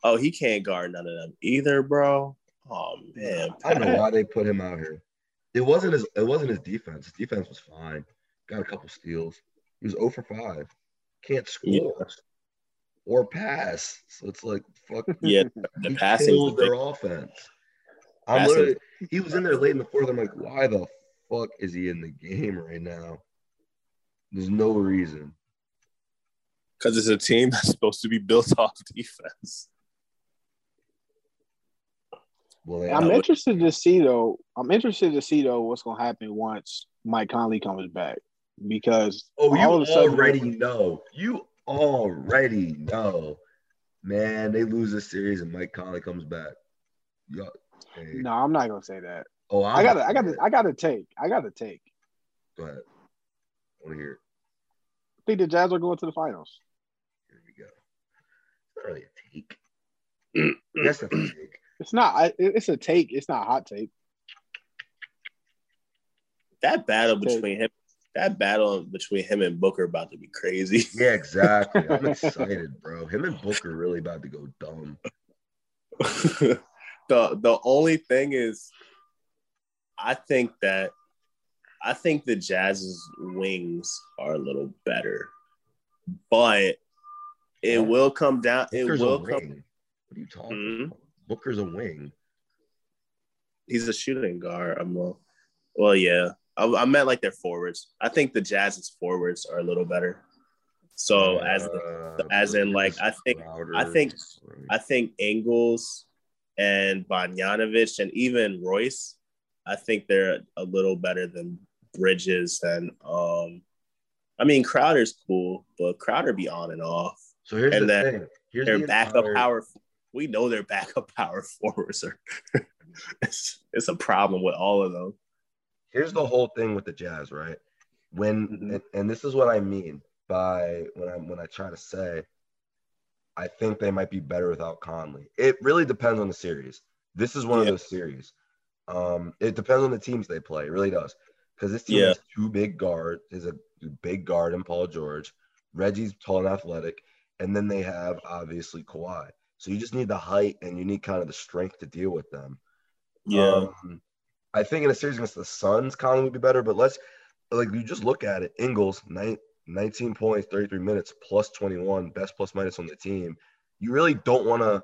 Speaker 3: Oh, he can't guard none of them either, bro. Oh man,
Speaker 2: I don't know why they put him out here. It wasn't his. It wasn't his defense. His defense was fine. Got a couple steals. He was 0 for five. Can't score or pass. So it's like fuck.
Speaker 3: Yeah, the passing.
Speaker 2: killed their offense. I'm
Speaker 3: Passing.
Speaker 2: literally. He was in there late in the fourth. I'm like, why the fuck is he in the game right now? There's no reason.
Speaker 3: because it's a team that's supposed to be built off defense.
Speaker 2: Well,
Speaker 4: I'm interested to see though. I'm interested to see though what's gonna happen once Mike Conley comes back because
Speaker 2: oh, you
Speaker 4: all of sudden-
Speaker 2: already know. You already know. Man, they lose this series and Mike Conley comes back. Yo, hey.
Speaker 4: No, I'm not gonna say that.
Speaker 2: Oh,
Speaker 4: I got I got I got to take. I got to take.
Speaker 2: Go ahead. I want to hear it.
Speaker 4: I think the Jazz are going to the finals.
Speaker 2: Here we go. It's not really a take. That's a take.
Speaker 4: It's not. It's a take. It's not a hot take.
Speaker 3: That battle between him, that battle between him and Booker about to be crazy.
Speaker 2: Yeah, exactly. I'm excited, bro. Him and Booker really about to go dumb.
Speaker 3: the the only thing is I think that I think the Jazz's wings are a little better. But it
Speaker 2: Yeah.
Speaker 3: will come down it
Speaker 2: Booker's
Speaker 3: will come.
Speaker 2: What are you talking
Speaker 3: Mhm.
Speaker 2: about? Booker's a wing.
Speaker 3: he's a shooting guard. I'm well, well yeah. I, I meant like their forwards. I think the Jazz's forwards are a little better. So as the,
Speaker 2: Uh,
Speaker 3: as in, like, I think-
Speaker 2: Crowder.
Speaker 3: I think- I think Ingles and Bogdanovich and even Royce, I think they're a little better than Bridges and um I mean Crowder's cool, but Crowder be on and off.
Speaker 2: So here's
Speaker 3: and
Speaker 2: the
Speaker 3: then
Speaker 2: thing. Here's
Speaker 3: Their
Speaker 2: the
Speaker 3: backup
Speaker 2: entire-
Speaker 3: power we know their backup power forwards are it's, it's a problem with all of them.
Speaker 2: here's the whole thing with the Jazz, right? When
Speaker 3: Mhm.
Speaker 2: and, and this is what I mean by when I when I try to say I think they might be better without Conley. It really depends on the series. This is one
Speaker 3: Yeah.
Speaker 2: of those series. Um, it depends on the teams they play. It really does. Because this team
Speaker 3: Yeah.
Speaker 2: has two big guards, is a big guard in Paul George. Reggie's tall and athletic, and then they have obviously Kawhi. So you just need the height and you need kind of the strength to deal with them. Um, I think in a series against the Suns, Conley would be better, but let's like you just look at it. Ingles, nine, 19 points, 33 minutes, plus 21, best plus minus on the team. You really don't want to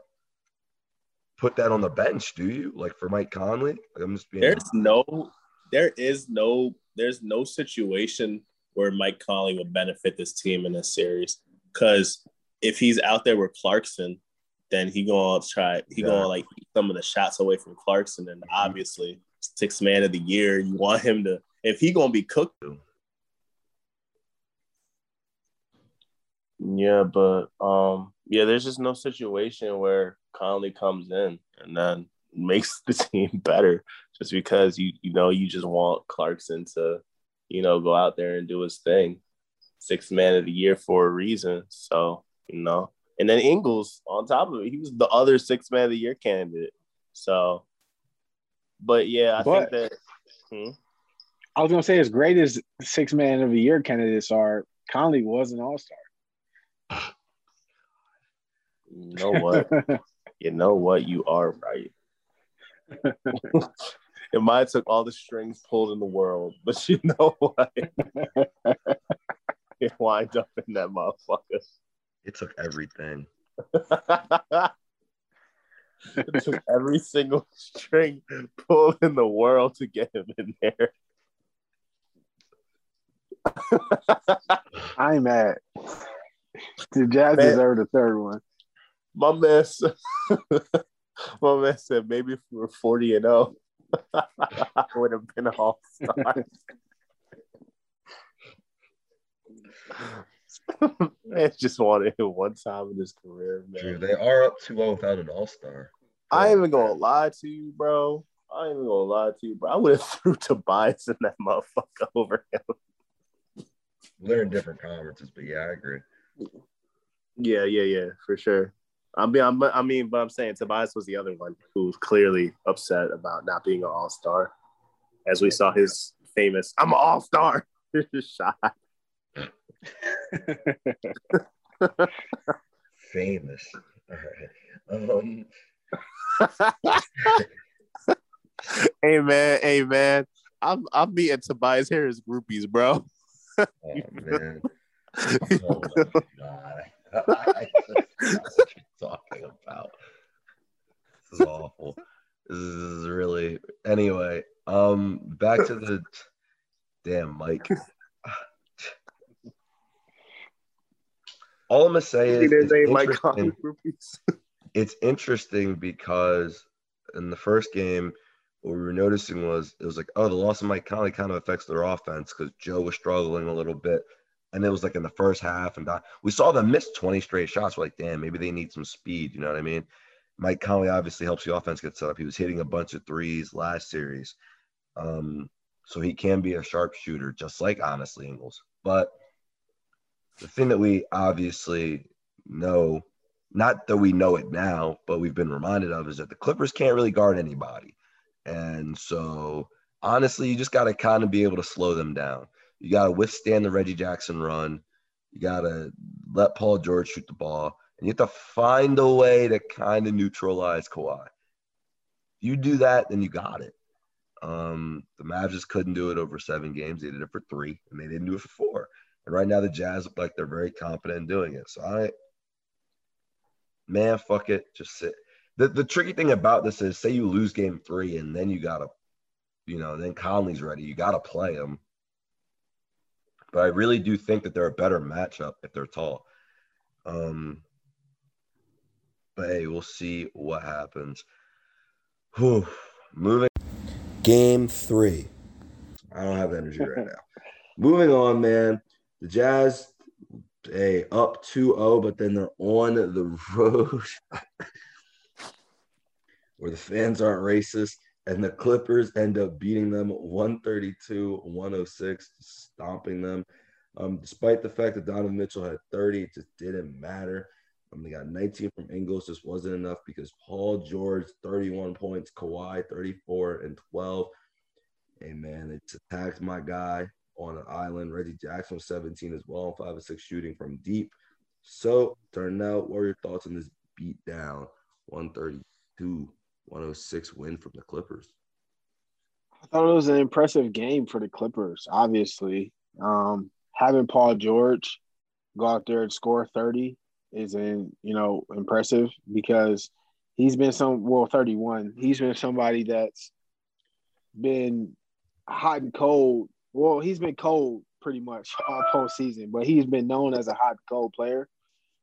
Speaker 2: put that on the bench, do you? Like for Mike Conley? Like I'm just being
Speaker 3: There's no, there is no, there's no situation where Mike Conley would benefit this team in this series. Because if he's out there with Clarkson, then he gonna try, he gonna like some of the shots away from Clarkson, and obviously six man of the year, you want him to. If he gonna be cooked, yeah, but um, yeah, there's just no situation where Conley comes in and then makes the team better just because you you know you just want Clarkson to you know go out there and do his thing. Six man of the year for a reason. So, you know. And then Ingles on top of it, he was the other six man of the year candidate. So but yeah, I
Speaker 4: But-
Speaker 3: think that hmm?
Speaker 4: I was gonna say, as great as six man of the year candidates are, Conley was an all star.
Speaker 3: you know what? you know what? You are right. it might have took all the strings pulled in the world, but you know what? it wind up in that motherfucker.
Speaker 2: It took everything.
Speaker 3: it took every single string pulled in the world to get him in there.
Speaker 4: I'm mad. The Jazz
Speaker 3: Man.
Speaker 4: deserve the third one.
Speaker 3: My man said, my man said maybe if we were 40 and 0, I would have been an all star. it's man just wanted it one time in his career, man.
Speaker 2: True, they are up 2 0 without an all star.
Speaker 3: I ain't even gonna lie to you, bro. I ain't even gonna lie to you, bro. I would have threw Tobias in that motherfucker over him.
Speaker 2: They're in different conferences, but yeah, I agree.
Speaker 3: Yeah, yeah, yeah, for sure. I mean, I'm, I mean, but I'm saying Tobias was the other one who was clearly upset about not being an All Star, as we saw his famous "I'm an All Star" shot.
Speaker 2: Famous. All right. Um,
Speaker 3: hey man, hey man, I'm I'm meeting Tobias Harris groupies, bro.
Speaker 2: oh man. Oh my god. what you talking about? This is awful. This is really anyway. Um, back to the damn Mike. All I'm gonna say is it's interesting, it's interesting because in the first game, what we were noticing was it was like, oh, the loss of Mike Conley kind of affects their offense because Joe was struggling a little bit. And it was like in the first half, and we saw them miss 20 straight shots. We're like, damn, maybe they need some speed. You know what I mean? Mike Conley obviously helps the offense get set up. He was hitting a bunch of threes last series. Um, so he can be a sharpshooter, just like honestly Ingles. But the thing that we obviously know, not that we know it now, but we've been reminded of, is that the Clippers can't really guard anybody. And so honestly, you just got to kind of be able to slow them down. You got to withstand the Reggie Jackson run. You got to let Paul George shoot the ball. And you have to find a way to kind of neutralize Kawhi. You do that, then you got it. Um, the Mavs just couldn't do it over seven games. They did it for three, and they didn't do it for four. And right now, the Jazz look like they're very confident in doing it. So I, man, fuck it, just sit. The the tricky thing about this is, say you lose game three, and then you gotta, you know, then Conley's ready. You gotta play him. But I really do think that they're a better matchup if they're tall. Um, but hey, we'll see what happens. Whew. Moving.
Speaker 8: Game three.
Speaker 2: I don't have energy right now. Moving on, man. The Jazz, hey, up 2-0, but then they're on the road where the fans aren't racist, and the Clippers end up beating them 132-106, stomping them. Um, despite the fact that Donovan Mitchell had 30, it just didn't matter. Um, they got 19 from Ingles, just wasn't enough because Paul George, 31 points, Kawhi, 34 and 12. Hey, man, it's attacked my guy on an island. Reggie Jackson, 17 as well, five or six shooting from deep. So, turn out, what are your thoughts on this beat down 132 106 win from the Clippers?
Speaker 4: I thought it was an impressive game for the Clippers, obviously. Um, having Paul George go out there and score 30 is in, you know, impressive because he's been some well 31. He's been somebody that's been hot and cold. Well, he's been cold pretty much all postseason, but he's been known as a hot cold player.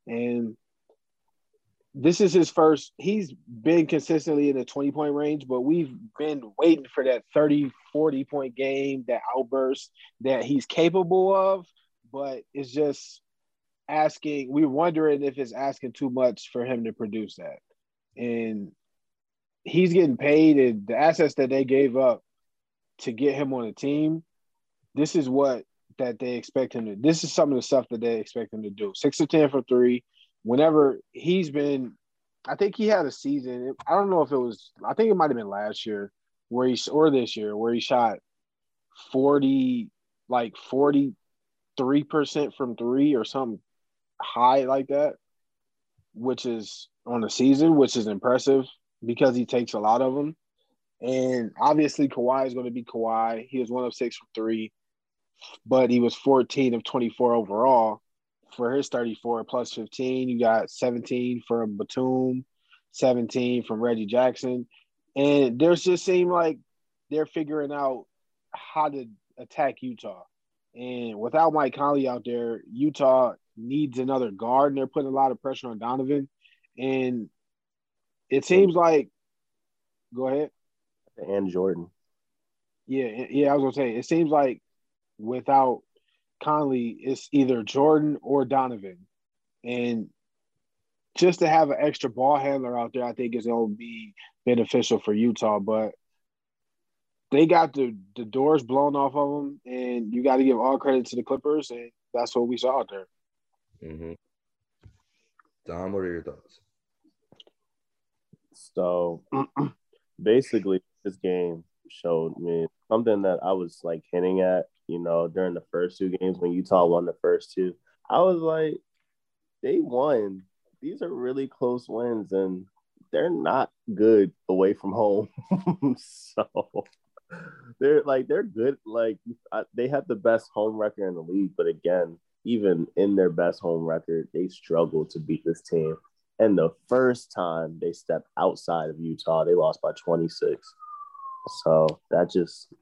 Speaker 4: And this is his first he's been consistently in the 20 point range but we've been waiting for that 30 40 point game that outburst that he's capable of but it's just asking we're wondering if it's asking too much for him to produce that and he's getting paid and the assets that they gave up to get him on the team this is what that they expect him to this is some of the stuff that they expect him to do six to ten for three whenever he's been I think he had a season. I don't know if it was I think it might have been last year where he or this year where he shot 40 like 43% from 3 or something high like that which is on the season which is impressive because he takes a lot of them. And obviously Kawhi is going to be Kawhi. He was 1 of 6 from 3 but he was 14 of 24 overall for his 34 plus 15. You got 17 from Batum, 17 from Reggie Jackson. And there's just seem like they're figuring out how to attack Utah. And without Mike Conley out there, Utah needs another guard, and they're putting a lot of pressure on Donovan. And it seems like, go ahead.
Speaker 3: And Jordan.
Speaker 4: Yeah, yeah, I was gonna say it seems like without Conley, it's either Jordan or Donovan. And just to have an extra ball handler out there, I think is going to be beneficial for Utah. But they got the, the doors blown off of them, and you got to give all credit to the Clippers, and that's what we saw out there.
Speaker 2: Mm-hmm. Dom, what are your thoughts?
Speaker 3: So basically, this game showed me something that I was like hinting at, you know, during the first two games when Utah won the first two. I was like, they won. These are really close wins, and they're not good away from home. so they're like they're good. Like they have the best home record in the league, but again, even in their best home record, they struggled to beat this team. And the first time they stepped outside of Utah, they lost by 26. So that just,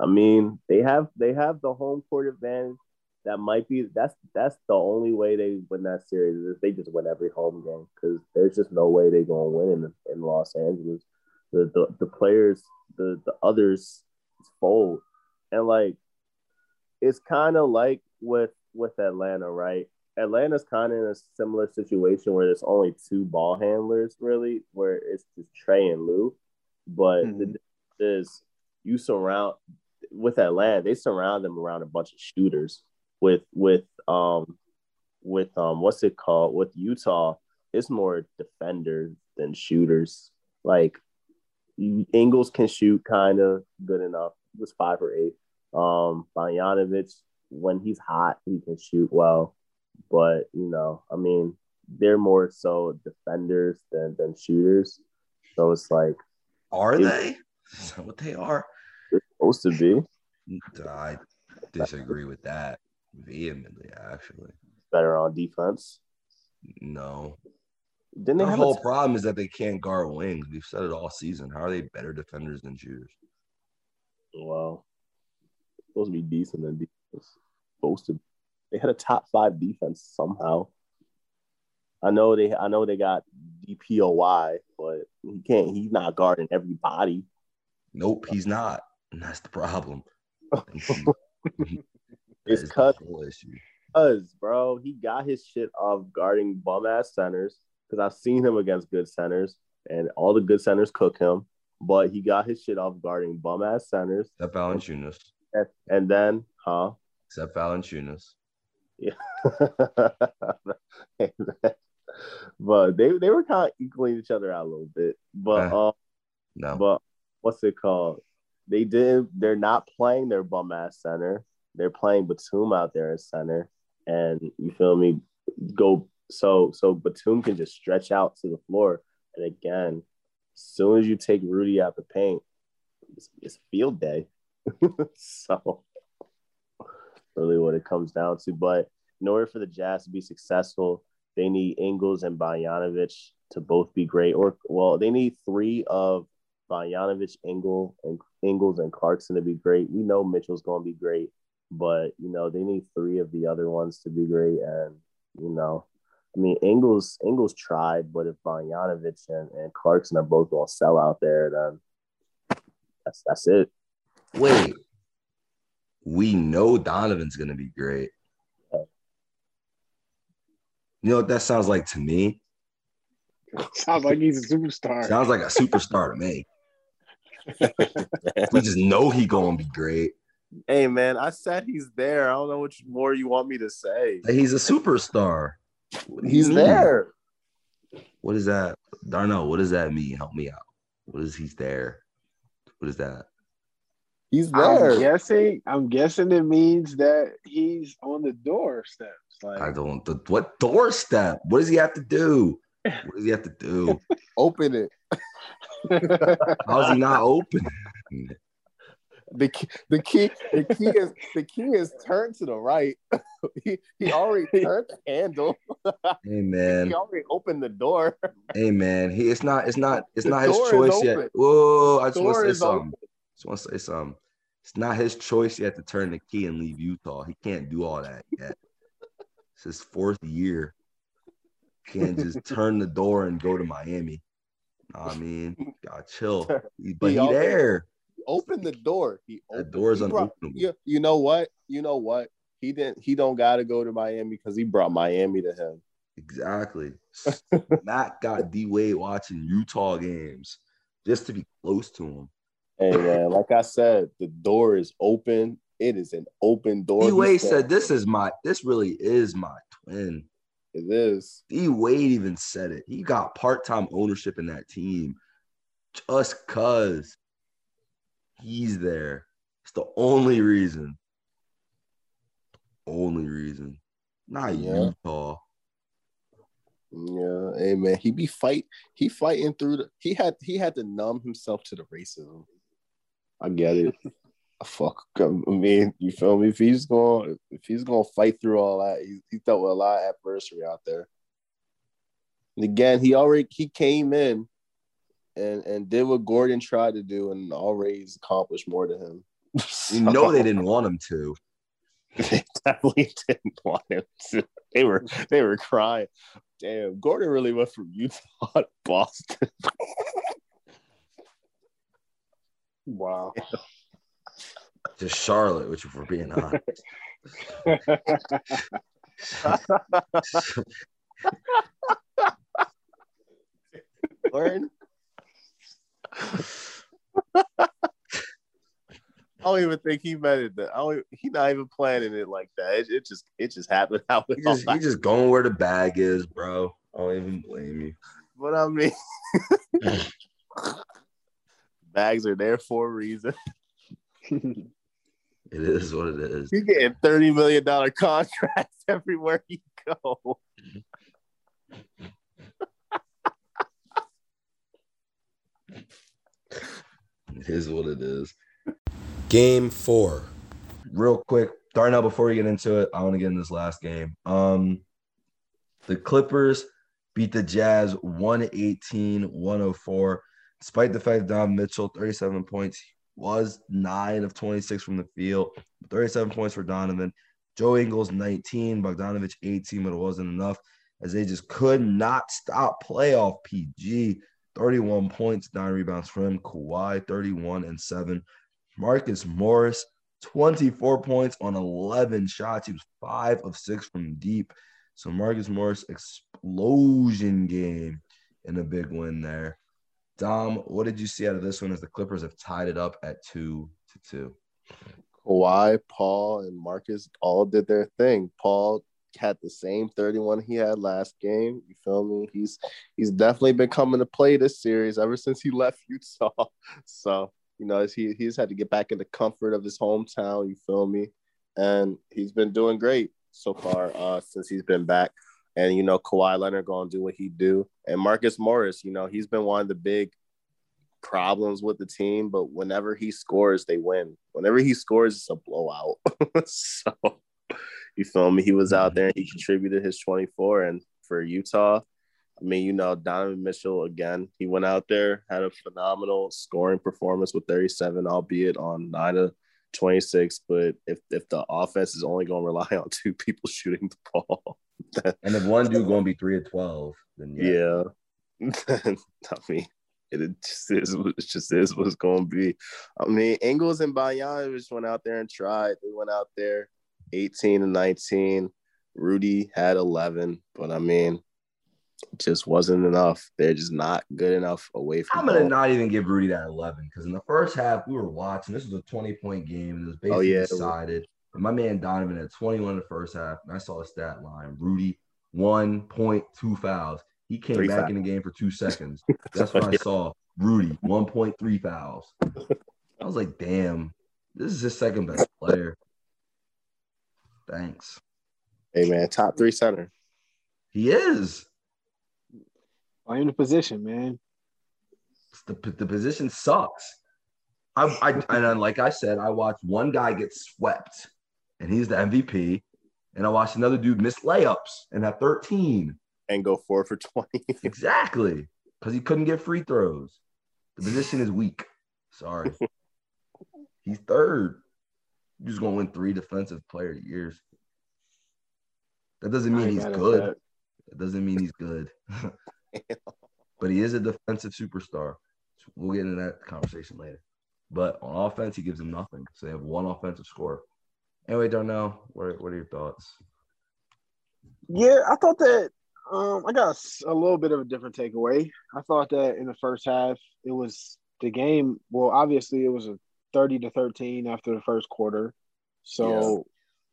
Speaker 3: I mean, they have they have the home court advantage. That might be that's that's the only way they win that series is they just win every home game because there's just no way they're gonna win in, in Los Angeles. The, the the players, the the others fold, and like it's kind of like with with Atlanta, right? Atlanta's kind of in a similar situation where there's only two ball handlers, really, where it's just Trey and Lou. But mm-hmm. is you surround with Atlanta, they surround them around a bunch of shooters. With with um with um what's it called? With Utah, it's more defenders than shooters. Like Ingles can shoot kind of good enough. It was five or eight. Um, Bogdanovic, when he's hot, he can shoot well. But you know, I mean, they're more so defenders than than shooters. So it's like,
Speaker 2: are they? Is that what they are?
Speaker 3: Supposed to be.
Speaker 2: I disagree with that vehemently. Actually,
Speaker 3: better on defense.
Speaker 2: No.
Speaker 3: Then
Speaker 2: the whole t- problem is that they can't guard wings. We've said it all season. How are they better defenders than shooters?
Speaker 3: Well, supposed to be decent than defense. Supposed to Be. they had a top five defense somehow. I know they I know they got DPOY, but he can't he's not guarding everybody.
Speaker 2: Nope, he's not. And that's the problem.
Speaker 3: it's cuz cuz bro, he got his shit off guarding bum ass centers because I've seen him against good centers and all the good centers cook him, but he got his shit off guarding bum ass centers.
Speaker 2: Except Valanciunas.
Speaker 3: And, and then, huh?
Speaker 2: Except Valanciunas.
Speaker 3: Yeah. but they they were kind of equaling each other out a little bit. But uh,
Speaker 2: no.
Speaker 3: But what's it called? They did. They're not playing their bum ass center. They're playing Batum out there as center, and you feel me? Go so so Batum can just stretch out to the floor, and again, as soon as you take Rudy out the paint, it's, it's field day. so really what it comes down to. But in order for the Jazz to be successful, they need Ingles and Bogdanovic to both be great. Or well, they need three of Bogdanovic, Ingle, and Ingles and Clarkson to be great. We know Mitchell's going to be great, but you know they need three of the other ones to be great. And you know, I mean, Ingles Ingles tried, but if Bogdanovic and, and Clarkson are both going to sell out there, then that's that's it.
Speaker 2: Wait, we know Donovan's going to be great. You know what that sounds like to me?
Speaker 4: Sounds like he's a superstar.
Speaker 2: Sounds like a superstar to me. We just know he gonna be great.
Speaker 3: Hey man, I said he's there. I don't know what more you want me to say.
Speaker 2: He's a superstar.
Speaker 3: He's mm. there.
Speaker 2: What is that? Darno? what does that mean? Help me out. What is he's there? What is that?
Speaker 3: He's there.
Speaker 4: I'm guessing. I'm guessing it means that he's on the doorsteps. Like
Speaker 2: I don't. The, what doorstep? What does he have to do? What does he have to do?
Speaker 3: Open it.
Speaker 2: How's he not open?
Speaker 3: The key, the key, the key is the key is turned to the right. he, he already turned the handle.
Speaker 2: Hey man,
Speaker 3: he already opened the door.
Speaker 2: Hey man, he it's not it's not it's the not his choice yet. Whoa, I just want to say something. Open. Just want to say something. It's not his choice yet to turn the key and leave Utah. He can't do all that yet. It's his fourth year. Can't just turn the door and go to Miami. I mean, got chill. But he, he there.
Speaker 3: Open the door. He
Speaker 2: the door's unopenable.
Speaker 3: You, you know what? You know what? he didn't. He don't got to go to Miami because he brought Miami to him.
Speaker 2: Exactly. Matt got D Wade watching Utah games just to be close to him.
Speaker 3: Hey man, like I said, the door is open. It is an open door.
Speaker 2: D Wade said, "This is my. This really is my twin."
Speaker 3: It is.
Speaker 2: D Wade even said it. He got part time ownership in that team just cause he's there. It's the only reason. Only reason. Not
Speaker 3: Yeah.
Speaker 2: Utah.
Speaker 3: Yeah, hey man, he be fight. He fighting through the. He had he had to numb himself to the racism. I get it. Fuck, I mean, you feel me? If he's gonna, if he's to fight through all that, he, he dealt with a lot of adversity out there. And again, he already he came in, and and did what Gordon tried to do, and already accomplished more than him.
Speaker 2: You know they didn't want him to.
Speaker 3: they definitely didn't want him to. They were they were crying. Damn, Gordon really went from Utah to Boston.
Speaker 4: Wow.
Speaker 2: To Charlotte, which if we're being honest.
Speaker 3: Gordon. I don't even think he meant it. That I don't, he not even planning it like that. It, it just it just happened how it
Speaker 2: He just, he just going where the bag is, bro. I don't even blame you.
Speaker 3: But I mean, bags are there for a reason.
Speaker 2: It is what it is.
Speaker 3: He getting thirty million dollar contracts everywhere you go.
Speaker 2: It is what it is. Game four. Real quick, Darnell, before we get into it, I want to get in this last game. Um, the Clippers beat the Jazz 118 104. Despite the fact that Don Mitchell, 37 points, was 9 of 26 from the field, 37 points for Donovan. Joe Ingles, 19, Bogdanovich, 18, but it wasn't enough as they just could not stop playoff PG. 31 points, nine rebounds for him. Kawhi, 31 and 7. Marcus Morris, 24 points on 11 shots. He was 5 of 6 from deep. So Marcus Morris explosion game and a big win there. Dom, what did you see out of this one as the Clippers have tied it up at 2 to 2?
Speaker 3: Kawhi, Paul, and Marcus all did their thing. Paul had the same 31 he had last game. You feel me? He's he's definitely been coming to play this series ever since he left Utah. So, you know, he he's had to get back in the comfort of his hometown, you feel me? And he's been doing great so far uh since he's been back. And you know, Kawhi Leonard gonna do what he do. And Marcus Morris, you know, he's been one of the big problems with the team, but whenever he scores, they win. Whenever he scores, it's a blowout. so you feel me? He was out there and he contributed his 24. And for Utah, I mean, you know, Donovan Mitchell again, he went out there, had a phenomenal scoring performance with 37, albeit on nine of 26. But if if the offense is only going to rely on two people shooting the ball,
Speaker 2: And if one dude going to be 3 of 12, then yeah.
Speaker 3: yeah. I mean, it just is. It just is what it's going to be. I mean, Ingles and Bojan just went out there and tried. They went out there, 18 and 19. Rudy had 11, but I mean, it just wasn't enough. They're just not good enough away from.
Speaker 2: I'm gonna
Speaker 3: home.
Speaker 2: not even give Rudy that 11 because in the first half we were watching. This was a 20 point game. It was basically
Speaker 3: Oh, yeah,
Speaker 2: decided. And my man Donovan had 21 in the first half, and I saw a stat line. Rudy one point two fouls. He came
Speaker 3: Three
Speaker 2: back
Speaker 3: fouls.
Speaker 2: in the game for two seconds. That's what I saw. Rudy 1.3 fouls. I was like, damn, this is his second best player. Thanks.
Speaker 3: Hey man, top three center.
Speaker 2: He is.
Speaker 4: Blame the position, man.
Speaker 2: the, the position sucks. I, I and then, like I said, I watched one guy get swept, and he's the MVP. And I watched another dude miss layups and have 13.
Speaker 3: And go four for 20.
Speaker 2: Exactly. Because he couldn't get free throws. The position is weak. Sorry. he's third. You're just gonna win three defensive player of the years. That doesn't mean
Speaker 4: ain't
Speaker 2: he's good.
Speaker 4: that.
Speaker 2: That doesn't mean he's good. but he is a defensive superstar. So we'll get into that conversation later. But on offense, he gives them nothing. So they have one offensive score. Anyway, don't know. What what are your thoughts?
Speaker 4: Yeah, I thought that um, I got a little bit of a different takeaway. I thought that in the first half, it was the game. Well, obviously, it was a 30 to 13 after the first quarter. So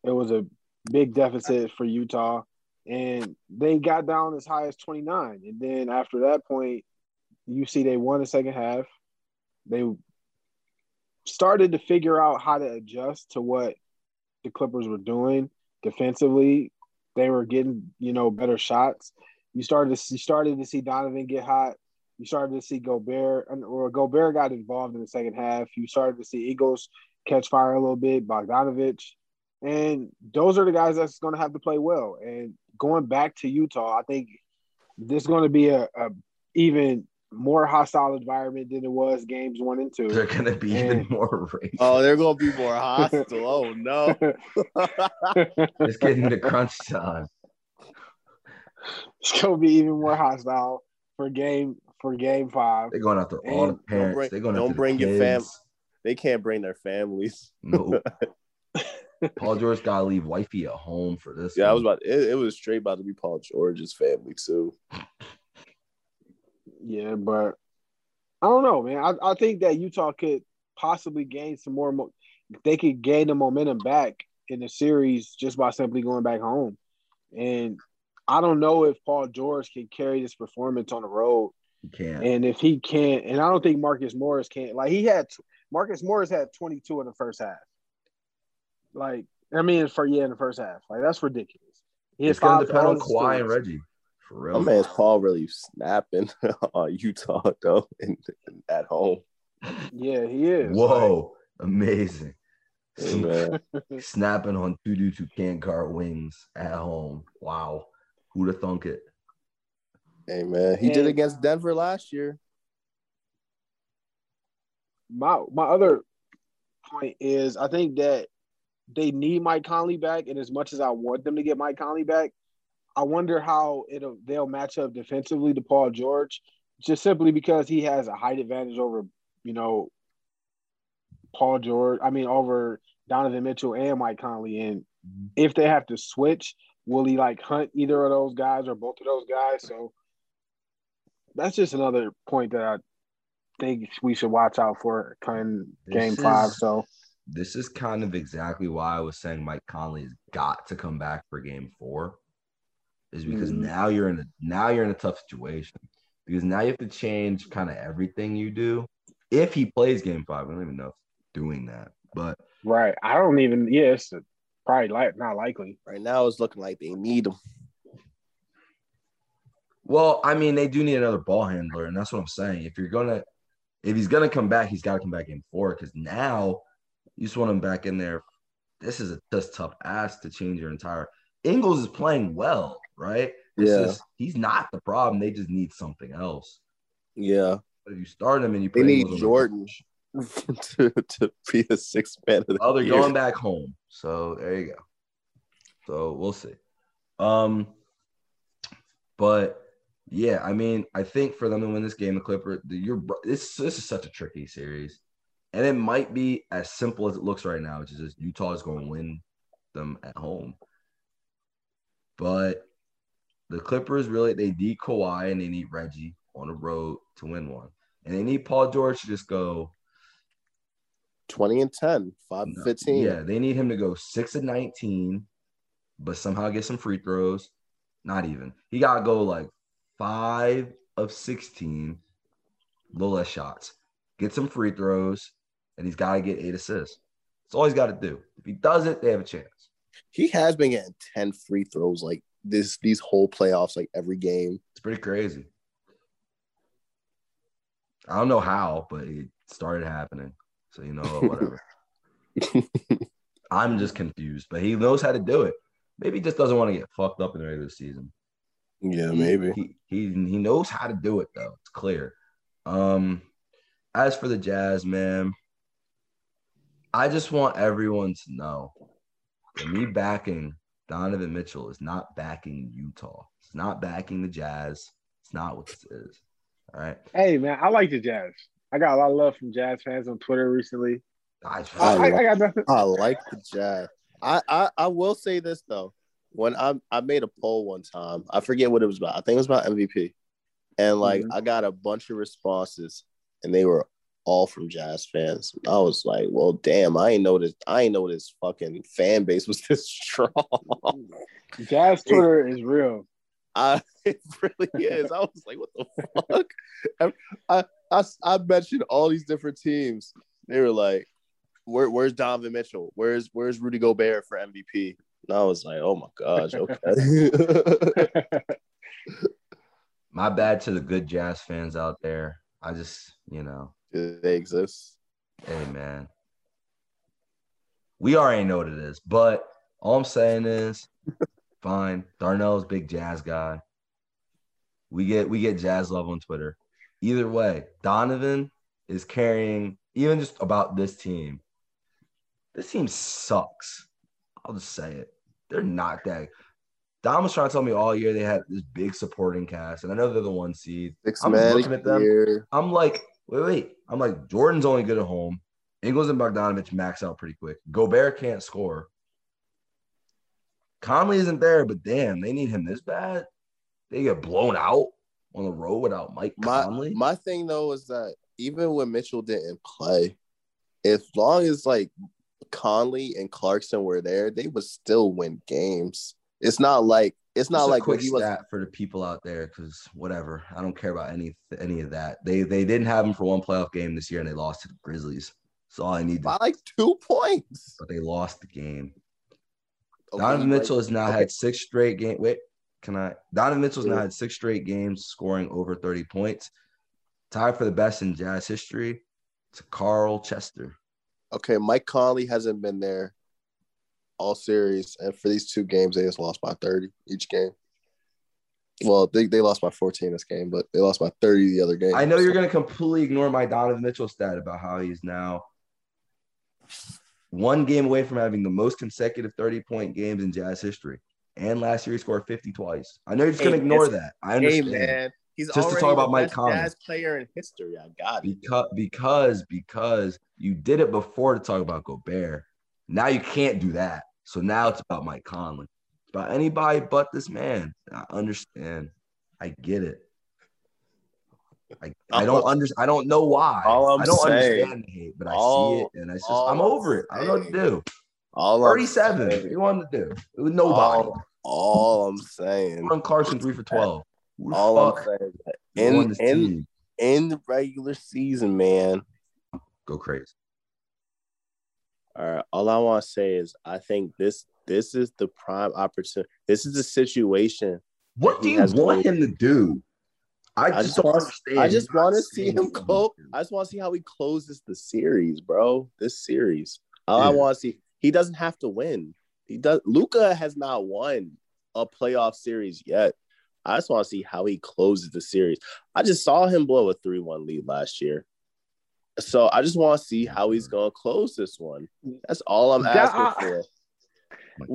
Speaker 4: it was a big deficit for Utah. And they got down as high as 29. And then after that point, you see they won the second half. They started to figure out how to adjust to what the Clippers were doing defensively they were getting you know better shots. You started to you started to see Donovan get hot. You started to see Gobert or Gobert got involved in the second half. You started to see Ingles catch fire a little bit, Bogdanovich, and those are the guys that's going to have to play well. And going back to Utah, I think this is going to be a, a even more hostile environment than it was games one and two.
Speaker 2: They're gonna be even more racist.
Speaker 3: Oh, they're gonna be more hostile. Oh no.
Speaker 2: It's getting to crunch time.
Speaker 4: it's going to be even more hostile for game for game five.
Speaker 2: They're going after all the
Speaker 4: And
Speaker 2: parents.
Speaker 3: bring-
Speaker 2: They're going
Speaker 3: don't
Speaker 2: after
Speaker 3: bring
Speaker 2: the
Speaker 3: your fam- they can't bring their families.
Speaker 2: No. Paul George gotta leave wifey at home for this.
Speaker 3: Yeah, I was about. It, it was straight about to be Paul George's family too.
Speaker 4: Yeah, but I don't know, man. I, I think that Utah could possibly gain some more. Mo- they could gain the momentum back in the series just by simply going back home. And I don't know if Paul George can carry this performance on the road.
Speaker 2: You can't.
Speaker 4: And if he can't, and I don't think Marcus Morris can. Like he had Marcus Morris had 22 in the first half. Like I mean, for yeah, in the first half, like that's ridiculous. He
Speaker 2: it's gonna depend on Kawhi and Reggie. For real.
Speaker 3: My man's Paul really snapping on Utah though, in, in- at home.
Speaker 4: Yeah, he is.
Speaker 2: Whoa, amazing.
Speaker 3: Hey.
Speaker 2: Snapping on two dudes who can't guard wings at home. Wow. Who'd have thunk it?
Speaker 3: hey man, he did against Denver last year.
Speaker 4: my my other point is I think that they need Mike Conley back, and as much as I want them to get Mike Conley back, I wonder how it'll they'll match up defensively to Paul George, just simply because he has a height advantage over you know Paul George. I mean over Donovan Mitchell and Mike Conley, and mm-hmm. if they have to switch, will he like hunt either of those guys or both of those guys? So that's just another point that I think we should watch out for
Speaker 2: This
Speaker 4: game
Speaker 2: is-
Speaker 4: five. So
Speaker 2: This is kind of exactly why I was saying Mike Conley has got to come back for game four. Is because
Speaker 4: Mhm.
Speaker 2: now you're in a now you're in a tough situation. Because now you have to change kind of everything you do. If he plays game five, I don't even know if doing that. But
Speaker 4: right, I don't even. Yeah, probably like not likely.
Speaker 3: Right now, it's looking like they need him.
Speaker 2: Well, I mean, they do need another ball handler, and that's what I'm saying. If you're gonna, if he's gonna come back, he's got to come back in four because now you just want him back in there. This is a just tough ask to change your entire. Ingles is playing well, right? It's
Speaker 3: Yeah.
Speaker 2: just- he's not the problem. They just need something else.
Speaker 3: Yeah,
Speaker 2: But if you start him and you
Speaker 3: They need
Speaker 2: Ingles on the
Speaker 3: Jordan. to, to be the sixth man of the
Speaker 2: Oh, they're
Speaker 3: year.
Speaker 2: going back home. So there you go. So we'll see. Um, but yeah, I mean, I think for them to win this game, the Clipper, the, you're this this is such a tricky series, and it might be as simple as it looks right now, which is just Utah is going to win them at home. But the Clippers really they need Kawhi and they need Reggie on the road to win one, and they need Paul George to just go
Speaker 3: 20 and 10, 5 and
Speaker 2: no,
Speaker 3: 15.
Speaker 2: Yeah, they need him to go six and nineteen, but somehow get some free throws. Not even. He gotta go like five of sixteen, a little less shots. Get some free throws, and he's gotta get eight assists. That's all he's got to do. If he does it, they have a chance.
Speaker 3: He has been getting 10 free throws like this these whole playoffs, like every game.
Speaker 2: It's pretty crazy. I don't know how, but it started happening. So you know, whatever. I'm just confused, but he knows how to do it. Maybe he just doesn't want to get fucked up in the regular season.
Speaker 3: Yeah, maybe.
Speaker 2: He, he he knows how to do it though. It's clear. Um, as for the Jazz, man, I just want everyone to know that me backing Donovan Mitchell is not backing Utah. It's not backing the Jazz. It's not what this is. All right.
Speaker 4: Hey man, I like the Jazz. I got a lot of love from Jazz fans on Twitter recently.
Speaker 2: I,
Speaker 4: I, I, I got nothing.
Speaker 3: I like the Jazz. I, I I will say this though. When I I made a poll one time, I forget what it was about. I think it was about MVP, and like
Speaker 4: Mhm.
Speaker 3: I got a bunch of responses, and they were all from Jazz fans. I was like, well, damn, I ain't know this. I ain't know this fucking fan base was this strong.
Speaker 4: Jazz Twitter is real.
Speaker 3: I, it really is. I was like, what the fuck? I, I, I, I mentioned all these different teams. They were like, Where, where's Donovan Mitchell? Where's where's Rudy Gobert for MVP? And I was like, oh my gosh, okay.
Speaker 2: My bad to the good Jazz fans out there. I just, you know,
Speaker 3: Do they exist?
Speaker 2: hey man. We already know what it is, but all I'm saying is fine. Darnell's big jazz guy. We get we get jazz love on Twitter. Either way, Donovan is carrying even just about this team. This team sucks. I'll just say it. They're not that. Dom was trying to tell me all year they had this big supporting cast, and I know they're the one seed.
Speaker 3: Six
Speaker 2: I'm looking at them.
Speaker 3: here.
Speaker 2: I'm like, wait, wait. I'm like, Jordan's only good at home. Ingles and Bogdanovich max out pretty quick. Gobert can't score. Conley isn't there, but damn, they need him this bad. They get blown out on the road without Mike
Speaker 3: My
Speaker 2: Conley.
Speaker 3: my thing though is that even when Mitchell didn't play, as long as like Conley and Clarkson were there, they would still win games. It's not like it's not
Speaker 2: Just a
Speaker 3: like
Speaker 2: quick
Speaker 3: when he was
Speaker 2: stat for the people out there, because whatever, I don't care about any any of that. They they didn't have him for one playoff game this year, and they lost to the Grizzlies. That's all I need. To,
Speaker 3: by like two points.
Speaker 2: but they lost the game.
Speaker 3: Okay,
Speaker 2: Donovan Mitchell has now
Speaker 3: okay.
Speaker 2: had six straight game. Wait, can I? Donovan Mitchell's now had six straight games scoring over 30 points. Tied for the best in Jazz history. To Carl Chester.
Speaker 3: Okay, Mike Conley hasn't been there all series, and for these two games, they just lost by 30 each game. Well, they, they lost by 14 this game, but they lost by 30 the other game.
Speaker 2: I know you're going to completely ignore my Donovan Mitchell stat about how he's now one game away from having the most consecutive 30 point games in Jazz history. And last year he scored 50 twice. I know you're just
Speaker 3: Hey,
Speaker 2: going to ignore that. I
Speaker 3: Hey
Speaker 2: understand.
Speaker 3: man, he's
Speaker 2: Just to talk about
Speaker 3: the
Speaker 2: Mike
Speaker 3: best
Speaker 2: Conley.
Speaker 3: Jazz player in history. I got it.
Speaker 2: because because because you did it before to talk about Gobert. Now you can't do that. So now it's about Mike Conley. It's about anybody but this man. I understand. I get it. I, I don't under I don't know why.
Speaker 3: All I'm
Speaker 2: I don't
Speaker 3: saying-
Speaker 2: understand the hate, but I see it and it's just I'm over it. I don't know what to do.
Speaker 3: All I'm
Speaker 2: 37. What
Speaker 3: saying-
Speaker 2: you want to do? With nobody.
Speaker 3: All, all I'm saying,
Speaker 2: Ron Clarkson three for twelve.
Speaker 3: All I'm saying, is that
Speaker 2: won
Speaker 3: in in
Speaker 2: team?
Speaker 3: in the regular season, man.
Speaker 2: go crazy.
Speaker 3: All right. All I want to say is, I think this this is the prime opportunity. This is the situation.
Speaker 2: What do you want him to do? I just,
Speaker 3: just
Speaker 2: don't understand.
Speaker 3: I just want to see him
Speaker 2: what he
Speaker 3: close.
Speaker 2: wants to do.
Speaker 3: I just want to see how he closes the series, bro. This series. All I want to see. He doesn't have to win. He does. Luka has not won a playoff series yet. I just want to see how he closes the series. I just saw him blow a three-one lead last year. So I just want to see how he's mm-hmm. gonna close this one. That's all I'm
Speaker 4: That-
Speaker 3: asking
Speaker 4: I-
Speaker 3: for.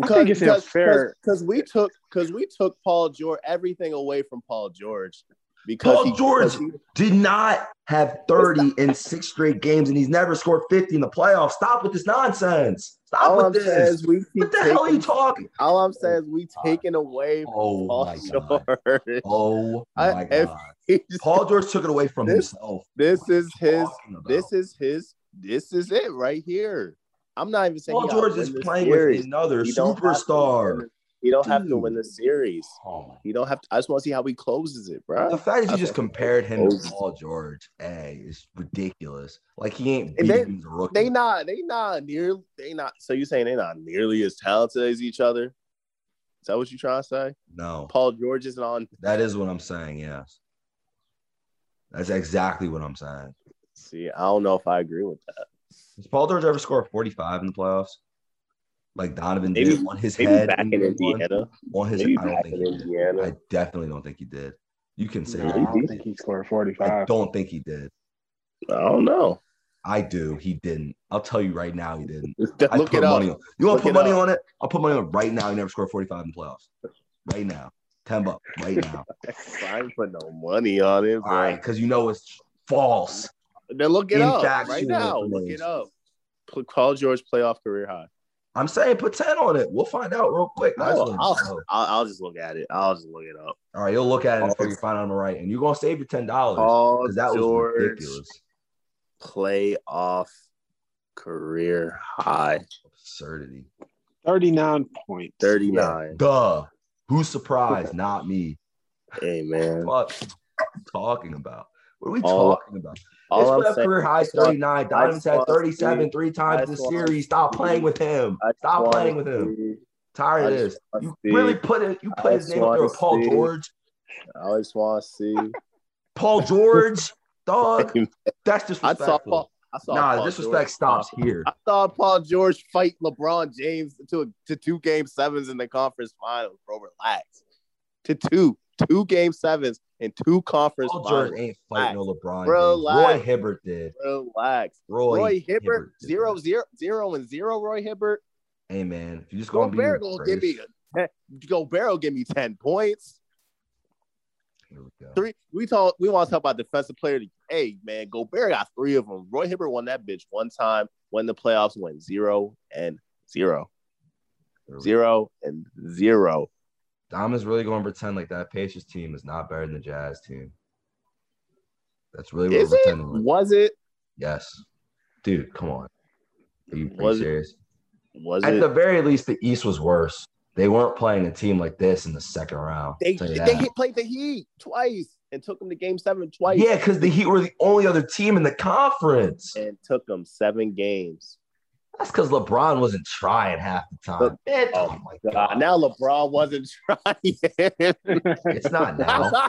Speaker 4: I think it's unfair.
Speaker 3: because we took because we took Paul George everything away from Paul George because
Speaker 2: Paul
Speaker 3: he,
Speaker 2: George
Speaker 3: he-
Speaker 2: did not have 30 in six straight games, and he's never scored 50 in the playoffs. Stop with this nonsense. Stop
Speaker 3: all
Speaker 2: with
Speaker 3: I'm
Speaker 2: this.
Speaker 3: is we
Speaker 2: What the hell are you talking?
Speaker 3: all I'm saying is we oh taking away from
Speaker 2: Oh
Speaker 3: Paul
Speaker 2: my god.
Speaker 3: George.
Speaker 2: Oh
Speaker 3: I-
Speaker 2: my
Speaker 3: if-
Speaker 2: god.
Speaker 3: He just-
Speaker 2: Paul George took it away from
Speaker 3: This-
Speaker 2: himself.
Speaker 3: this
Speaker 2: What
Speaker 3: is his this is his this is it right here. I'm not even saying
Speaker 2: Paul George is playing
Speaker 3: series.
Speaker 2: with another
Speaker 3: He don't have to win
Speaker 2: superstar.
Speaker 3: He don't have to win the series.
Speaker 2: Oh
Speaker 3: He don't have to. I just want to see how he closes it, bro.
Speaker 2: The fact that you just compared him to. Paul George, hey, is ridiculous. Like he ain't beating
Speaker 3: they-
Speaker 2: him as a rookie.
Speaker 3: They not. They not near. They not. So you saying they not nearly as talented as each other? Is that what you trying to say?
Speaker 2: no,
Speaker 3: Paul George isn't on.
Speaker 2: that is what I'm saying. Yes, that's exactly what I'm saying.
Speaker 3: See, I don't know if I agree with that.
Speaker 2: Has Paul George ever score 45 in the playoffs? Like Donovan
Speaker 3: Maybe-
Speaker 2: did on his
Speaker 3: Maybe
Speaker 2: head.
Speaker 3: back in? Indiana.
Speaker 2: On his,
Speaker 3: Maybe
Speaker 2: I don't think
Speaker 3: in
Speaker 2: he did.
Speaker 3: Indiana.
Speaker 2: I definitely don't think he did. You can say
Speaker 4: No, I don't think he scored 45.
Speaker 2: I don't think he did.
Speaker 3: I don't know.
Speaker 2: I do. He didn't. I'll tell you right now, he didn't.
Speaker 3: Look
Speaker 2: I put
Speaker 3: it up.
Speaker 2: money on. You want to put money
Speaker 3: up.
Speaker 2: on it? I'll put money on it right now. He never scored 45 in the playoffs. Right now, 10 bucks. Right now.
Speaker 3: I ain't put no money on it,
Speaker 2: All
Speaker 3: bro.
Speaker 2: right, because you know it's false.
Speaker 3: Then look it up
Speaker 2: Infactual
Speaker 3: right now. Look it up. Put Paul George playoff career high.
Speaker 2: I'm saying put 10 on it. We'll find out real quick.
Speaker 3: I'll,
Speaker 2: I'll.
Speaker 3: I'll, I'll just look at it. I'll just look it up.
Speaker 2: All right, you'll look at it before you find out I'm right. And you're gonna save your ten dollars.
Speaker 3: Paul
Speaker 2: Because that was
Speaker 3: George
Speaker 2: ridiculous.
Speaker 3: playoff career high
Speaker 2: Absurdity.
Speaker 4: 39 points.
Speaker 3: 39.
Speaker 2: Duh. Who's surprised? Not me.
Speaker 3: Hey man.
Speaker 2: What talking about? What are we
Speaker 3: All-
Speaker 2: talking about?
Speaker 3: All
Speaker 2: His career high is
Speaker 3: I just want-
Speaker 2: 39.
Speaker 3: I
Speaker 2: Donovan's had 37 three times
Speaker 3: I
Speaker 2: this series. Stop playing with him. Stop playing with him. Tired of this. You really put it. You put his name up there Paul George.
Speaker 3: I just want to see.
Speaker 2: Paul George, dog. That's
Speaker 3: I
Speaker 2: disrespectful.
Speaker 3: saw Paul. I saw
Speaker 2: Nah,
Speaker 3: Paul
Speaker 2: disrespect
Speaker 3: George,
Speaker 2: stops here.
Speaker 3: I saw Paul George fight LeBron James to to two game sevens in the conference finals. Bro, relax. To two, two game sevens and two conference finals.
Speaker 2: Paul
Speaker 3: finals.
Speaker 2: George ain't fighting no LeBron. James.
Speaker 3: Relax.
Speaker 2: Roy Hibbert did.
Speaker 3: Relax.
Speaker 2: Roy,
Speaker 3: Roy, Hibbert,
Speaker 2: did
Speaker 3: zero, zero, zero, and zero. Roy Hibbert.
Speaker 2: Hey man, if you just gonna be
Speaker 3: Gobert gonna give me a, Gobert will give me ten points.
Speaker 2: We go.
Speaker 3: Three. We talk. We want to talk about defensive player. Hey man, Gobert got three of them. Roy Hibbert won that bitch one time. When the playoffs went zero and zero,
Speaker 2: Here go.
Speaker 3: and zero.
Speaker 2: Dom is really going to pretend like that Pacers team is not better than the Jazz team. That's really what
Speaker 3: Is
Speaker 2: we're pretending. Like.
Speaker 3: Was it?
Speaker 2: Yes, dude, come on. Are you
Speaker 3: Was it? Was
Speaker 2: At
Speaker 3: it?
Speaker 2: the very least, the East was worse. They weren't playing a team like this in the second round.
Speaker 3: they they played the Heat twice and took them to Game Seven twice.
Speaker 2: yeah, because the Heat were the only other team in the conference.
Speaker 3: and took them seven games.
Speaker 2: That's because LeBron wasn't trying half the time.
Speaker 3: Oh
Speaker 2: oh my
Speaker 3: God,
Speaker 2: god,
Speaker 3: now LeBron wasn't trying.
Speaker 2: it's not now.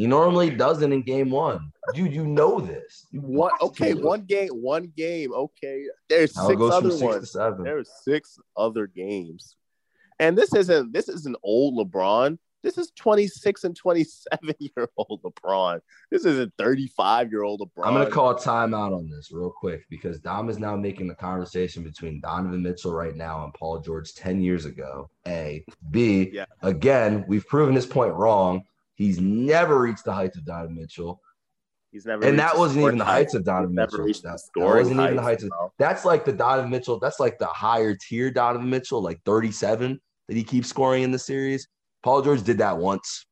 Speaker 2: He normally doesn't in game one. Dude, you know this. You
Speaker 3: What? Okay, one game, one game. Okay, there's six other
Speaker 2: six to
Speaker 3: ones.
Speaker 2: seven.
Speaker 3: There's six other games, and this isn't this is an old LeBron. This is 26 and 27 year old LeBron. This isn't 35 year old LeBron.
Speaker 2: I'm gonna call a timeout on this real quick because Dom is now making the conversation between Donovan Mitchell right now and Paul George 10 years ago. A. B.
Speaker 3: Yeah.
Speaker 2: Again, we've proven this point wrong. He's never reached the heights of Donovan Mitchell.
Speaker 3: He's never,
Speaker 2: And that wasn't even the heights of Donovan Mitchell. That, that wasn't even the heights of that's like the Donovan Mitchell, that's like the higher tier Donovan Mitchell, like 37 that he keeps scoring in the series. Paul George did that once,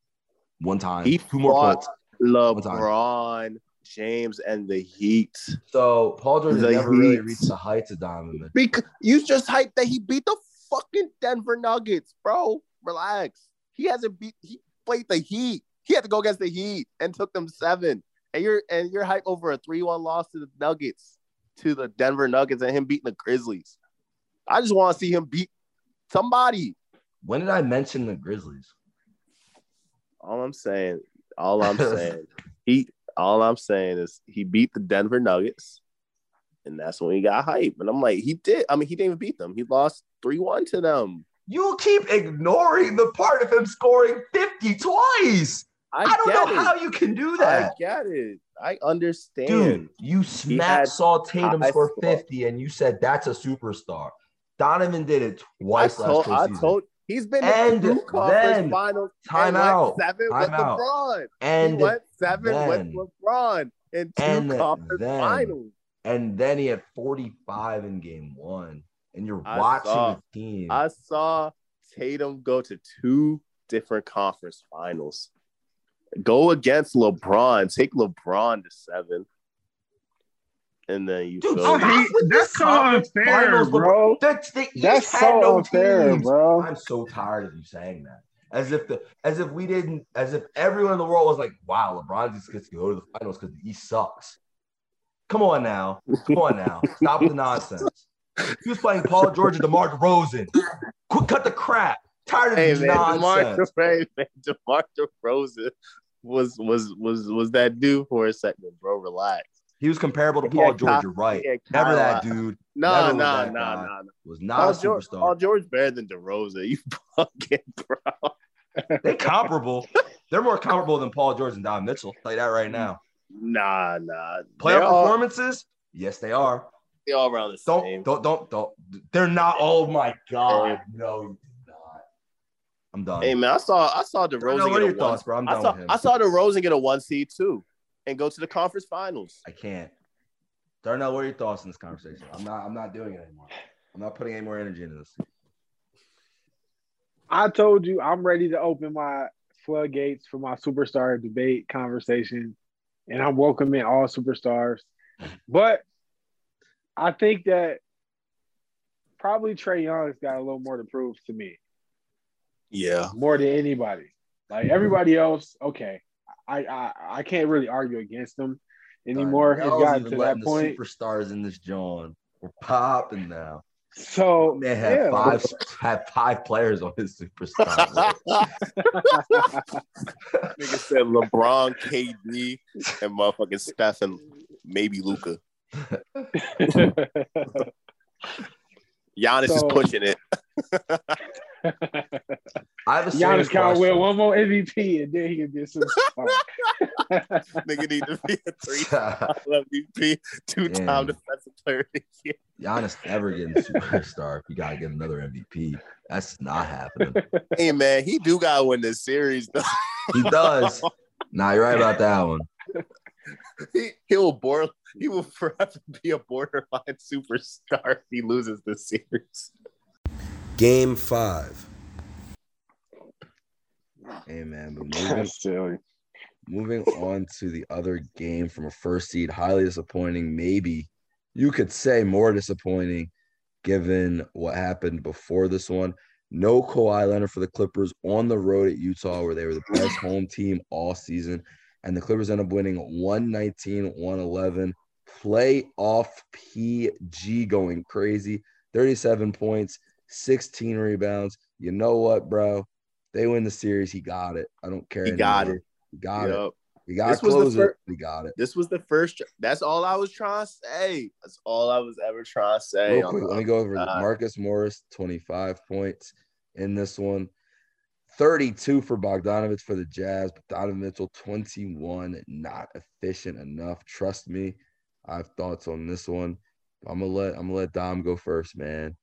Speaker 2: one time,
Speaker 3: He
Speaker 2: two more points.
Speaker 3: LeBron James and the Heat.
Speaker 2: So Paul George never really reached the heights of Donovan Mitchell.
Speaker 3: Because you just hyped that he beat the fucking Denver Nuggets, bro. Relax. He hasn't beat. He played the Heat. He had to go against the Heat and took them seven. And you're and you're hyped over a three-one loss to the Nuggets, to the Denver Nuggets, and him beating the Grizzlies. I just want to see him beat somebody.
Speaker 2: When did I mention the Grizzlies?
Speaker 3: All I'm saying, all I'm saying, he. All I'm saying is he beat the Denver Nuggets, and that's when he got hype. And I'm like, he did. I mean, he didn't even beat them. He lost three one to them.
Speaker 2: You keep ignoring the part of him scoring 50 twice.
Speaker 3: I,
Speaker 2: I, don't know
Speaker 3: it.
Speaker 2: how you can do that.
Speaker 3: I get it. I understand.
Speaker 2: Dude, you smacked saw Tatum score
Speaker 3: score.
Speaker 2: 50 and you said that's a superstar. Donovan did it
Speaker 3: I
Speaker 2: twice
Speaker 3: told,
Speaker 2: last
Speaker 3: I
Speaker 2: season.
Speaker 3: told he's been
Speaker 2: And
Speaker 3: to two conference
Speaker 2: then-
Speaker 3: finals.
Speaker 2: Time out.
Speaker 3: Seven
Speaker 2: Time
Speaker 3: with
Speaker 2: out.
Speaker 3: LeBron.
Speaker 2: and
Speaker 3: he went seven
Speaker 2: then-
Speaker 3: with LeBron in two
Speaker 2: and
Speaker 3: conference
Speaker 2: then-
Speaker 3: finals.
Speaker 2: and then he had 45 in game one. And you're
Speaker 3: I
Speaker 2: watching
Speaker 3: saw-
Speaker 2: the team.
Speaker 3: I saw Tatum go to two different conference finals. Go against LeBron. Take LeBron to seven. And then you
Speaker 2: Dude,
Speaker 3: go.
Speaker 2: so
Speaker 4: I that's
Speaker 2: this
Speaker 4: so
Speaker 2: conference
Speaker 4: unfair,
Speaker 2: finals,
Speaker 4: bro.
Speaker 2: That's, the East
Speaker 4: That's
Speaker 2: had
Speaker 4: so
Speaker 2: no
Speaker 4: unfair,
Speaker 2: teams.
Speaker 4: bro.
Speaker 2: I'm so tired of you saying that. As if the as if we didn't, as if everyone in the world was like, wow, LeBron just gets to go to the finals because the East sucks. Come on now. Come on now. Stop the nonsense. He was playing Paul George and DeMar DeRozan. Quit cut the crap. Tired of
Speaker 3: Hey
Speaker 2: this
Speaker 3: man, DeMar
Speaker 2: nonsense.
Speaker 3: DeRozan, man, DeMar DeRozan was was was was that dude for a second, bro. Relax.
Speaker 2: He was comparable to Paul George.
Speaker 3: Kyle-
Speaker 2: You're right. Never that dude.
Speaker 3: No, no, no, no, no.
Speaker 2: Was not
Speaker 3: Paul
Speaker 2: a
Speaker 3: George,
Speaker 2: superstar.
Speaker 3: Paul George better than DeRozan. You fucking bro.
Speaker 2: They comparable. They're more comparable than Paul George and Don Mitchell. I'll tell you that right now.
Speaker 3: Nah, nah.
Speaker 2: Playoff
Speaker 3: They're all,
Speaker 2: performances? Yes, they are.
Speaker 3: They're all around the
Speaker 2: Don't,
Speaker 3: same.
Speaker 2: don't, don't, don't. They're not. Oh my God. No, you did not. I'm done.
Speaker 3: Hey man, I saw I saw
Speaker 2: Darnell,
Speaker 3: DeRozan
Speaker 2: what
Speaker 3: get
Speaker 2: are
Speaker 3: a
Speaker 2: your
Speaker 3: one.
Speaker 2: thoughts, bro? I'm
Speaker 3: I saw
Speaker 2: with him.
Speaker 3: I saw DeRozan get a one seed too, and go to the conference finals.
Speaker 2: I can't. Darnell, what are your thoughts in this conversation? I'm not. I'm not doing it anymore. I'm not putting any more energy into this.
Speaker 4: I told you I'm ready to open my floodgates for my superstar debate conversation, and I'm welcoming all superstars. But I think that probably Trae Young's got a little more to prove to me,
Speaker 3: Yeah.
Speaker 4: more than anybody. Like mm-hmm. everybody else, okay, I I, I can't really argue against them anymore. It's
Speaker 2: Y'all
Speaker 4: gotten to that
Speaker 2: letting the
Speaker 4: point.
Speaker 2: Superstars in this John. We're popping now.
Speaker 4: So
Speaker 2: Man had
Speaker 4: yeah,
Speaker 2: five had five players on his superstar.
Speaker 3: Nigga said LeBron, KD, and motherfucking Steph and maybe Luka. Giannis is pushing it.
Speaker 2: I have a serious
Speaker 4: Giannis can't win one more MVP and then he can be a superstar.
Speaker 3: Nigga need to be a three-time MVP, two-time
Speaker 2: Damn.
Speaker 3: defensive player of the year.
Speaker 2: Giannis never getting superstar if you gotta get another MVP. That's not happening.
Speaker 3: Hey man, he do gotta win this series though.
Speaker 2: He does. Nah, you're right about that one.
Speaker 3: he, he will bore, he will forever be a borderline superstar if he loses this series.
Speaker 2: Game five. Hey man, but moving
Speaker 4: silly.
Speaker 2: moving on to the other game from a first seed, highly disappointing. Maybe you could say more disappointing given what happened before this one. No Kawhi Leonard for the Clippers on the road at Utah, where they were the best home team all season. And the Clippers end up winning 119 111. Playoff PG going crazy. 37 points, 16 rebounds. You know what, bro? They win the series. He got it. I don't care.
Speaker 3: He got it.
Speaker 2: He got it. He got
Speaker 3: This was the fir-
Speaker 2: it. We got it.
Speaker 3: This was the first. That's all I was trying to say. That's all I was ever trying to say.
Speaker 2: Real quick, let me go over. Marcus Morris, 25 points in this one. 32 for Bogdanovich for the Jazz. Bogdanovich Mitchell, 21. Not efficient enough. Trust me. I have thoughts on this one. I'm gonna let I'm gonna let Dom go first, man.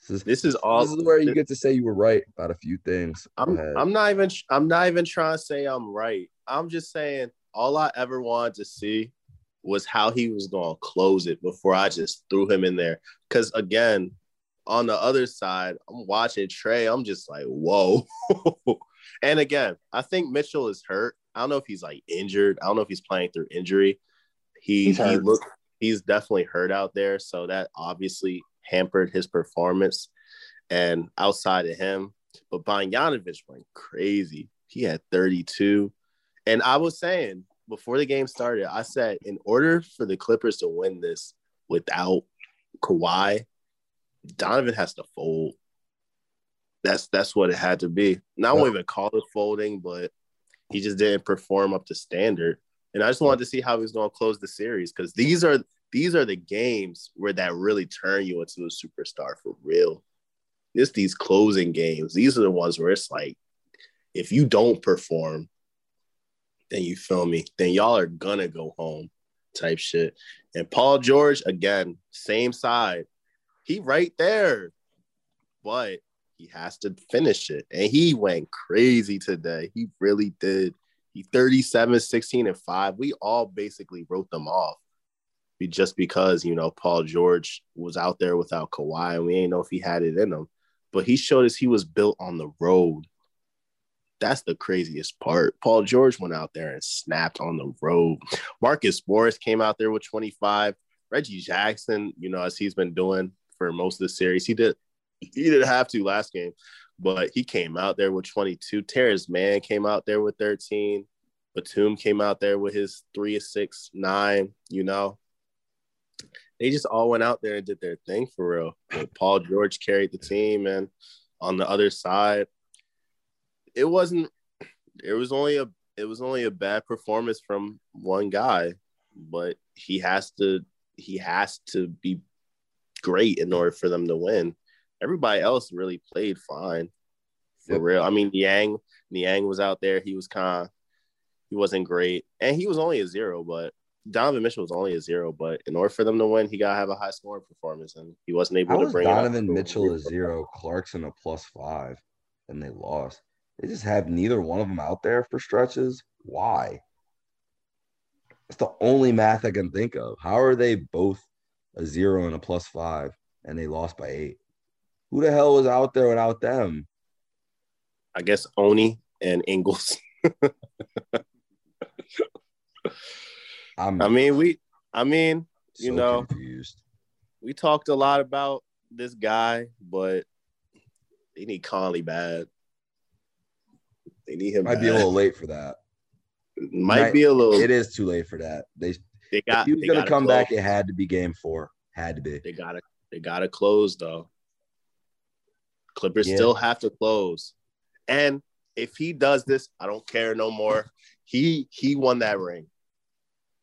Speaker 2: This is
Speaker 3: This is all.
Speaker 2: this is where you get to say you were right about a few things.
Speaker 3: I'm. I'm not even. I'm not even trying to say I'm right. I'm just saying all I ever wanted to see was how he was going to close it before I just threw him in there. Because again, on the other side, I'm watching Trae. I'm just like, whoa. and again, I think Mitchell is hurt. I don't know if he's like injured. I don't know if he's playing through injury. He
Speaker 4: He's
Speaker 3: he
Speaker 4: hurt.
Speaker 3: look he's definitely hurt out there. So that obviously hampered his performance. And outside of him, but Bogdanovich went crazy. He had 32. And I was saying before the game started, I said in order for the Clippers to win this without Kawhi, Donovan has to fold. That's that's what it had to be. And I won't even call it folding, but he just didn't perform up to standard. And I just wanted to see how he's going to close the series because these are these are the games where that really turn you into a superstar for real. It's these closing games. These are the ones where it's like, if you don't perform, then you feel me, then y'all are gonna go home type shit. And Paul George, again, same side. He right there, but he has to finish it. And he went crazy today. He really did. He 37, 16, and 5. We all basically wrote them off. Just because, you know, Paul George was out there without Kawhi, and we ain't know if he had it in him. But he showed us he was built on the road. That's the craziest part. Paul George went out there and snapped on the road. Marcus Morris came out there with 25. Reggie Jackson, you know, as he's been doing for most of the series, he did he didn't have to last game, but he came out there with 22. Terance Mann came out there with 13. Batum came out there with his three six, nine, you know. They just all went out there and did their thing for real. But Paul George carried the team, and on the other side, it wasn't it was only a it was only a bad performance from one guy, but he has to he has to be great in order for them to win. Everybody else really played fine. For
Speaker 2: Yep.
Speaker 3: real. I mean Yang, Yang was out there. He was kind of he wasn't great. And he was only a zero, but Donovan Mitchell was only a zero, but in order for them to win, he gotta have a high scoring performance, and he wasn't able
Speaker 2: How
Speaker 3: to bring it.
Speaker 2: Donovan Mitchell a zero, Clarkson a plus five, and they lost? They just have neither one of them out there for stretches. Why? It's the only math I can think of. How are they both a zero and a plus five? and they lost by eight. Who the hell was out there without them?
Speaker 3: I guess O'Neale and Ingles.
Speaker 2: I'm
Speaker 3: mean, we. I mean, you
Speaker 2: so
Speaker 3: know,
Speaker 2: confused.
Speaker 3: we talked a lot about this guy, but they need Conley bad. They need him.
Speaker 2: Might be a little late for that.
Speaker 3: Might
Speaker 2: might-
Speaker 3: be a little.
Speaker 2: It is too late for that. They
Speaker 3: They
Speaker 2: if he was gonna come
Speaker 3: close.
Speaker 2: back. It had to be game four. Had to be.
Speaker 3: They gotta. They gotta close though. Clippers
Speaker 2: Yeah.
Speaker 3: still have to close, and if he does this, I don't care no more. He he won that ring.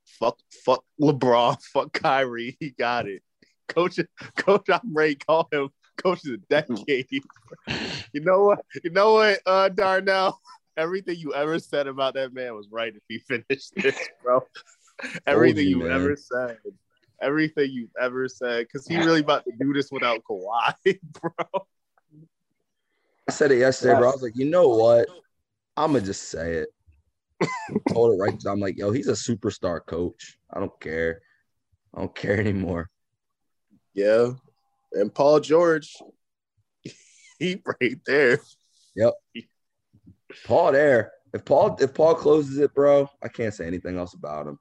Speaker 3: Fuck fuck LeBron. Fuck Kyrie. He got it. Coach Coach I'm ready. to Call him Coach of the decade. you know what? You know what, uh, Darnell. Everything you ever said about that man was right if he finished this, bro. Everything
Speaker 2: you,
Speaker 3: you,
Speaker 2: man.
Speaker 3: ever said. Everything you've ever said. Because he really about to do this without Kawhi, bro.
Speaker 2: I said it yesterday, bro. I was like, you know what? I'm gonna just say it. Told it right. I'm like, yo, he's a superstar coach. I don't care. I don't care anymore.
Speaker 3: Yeah. And Paul George, he right there. Yep.
Speaker 2: Paul there. If Paul if Paul closes it, bro, I can't say anything else about him.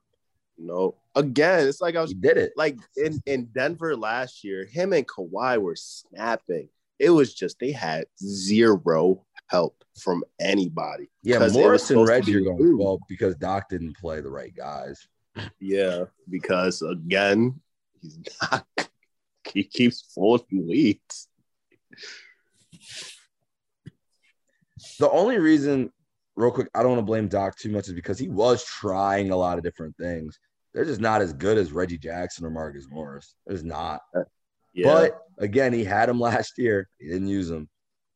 Speaker 3: No. Again, it's like I was
Speaker 2: He did it.
Speaker 3: like in, in Denver last year, him and Kawhi were snapping. It was just they had zero help from anybody.
Speaker 2: Yeah,
Speaker 3: 'Cause it was
Speaker 2: Morris and Reggie are going well because Doc didn't play the right guys.
Speaker 3: Yeah, because again, he's not. He keeps folding leads.
Speaker 2: The only reason, real quick, I don't want to blame Doc too much is because he was trying a lot of different things. They're just not as good as Reggie Jackson or Marcus Morris. There's not.
Speaker 3: Yeah,
Speaker 2: But again, he had him last year. He didn't use him.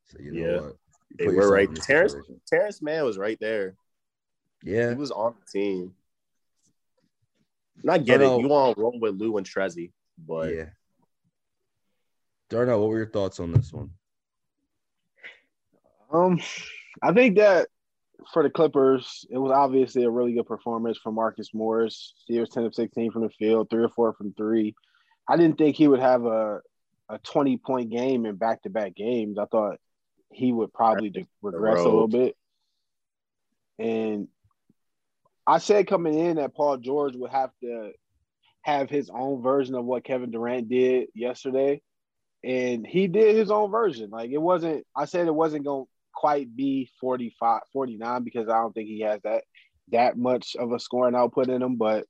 Speaker 2: So you know
Speaker 3: Yeah.
Speaker 2: what? You
Speaker 3: They were right.
Speaker 2: in this
Speaker 3: Terance-
Speaker 2: situation.
Speaker 3: Terance Mann was right there.
Speaker 2: Yeah.
Speaker 3: He was on the team. And I get
Speaker 2: I
Speaker 3: it. You want to roll with Lou and Trezzy, but
Speaker 2: yeah. Darnell, what were your thoughts on this one?
Speaker 4: Um, I think that for the Clippers, it was obviously a really good performance from Marcus Morris. He was 10 of 16 from the field, three or four from three. I didn't think he would have a, a 20 point game in back to back games. I thought he would probably de- regress a little bit. And I said coming in that Paul George would have to have his own version of what Kevin Durant did yesterday. And he did his own version. Like it wasn't, I said it wasn't going to quite be 45, 49 because I don't think he has that that much of a scoring output in him, but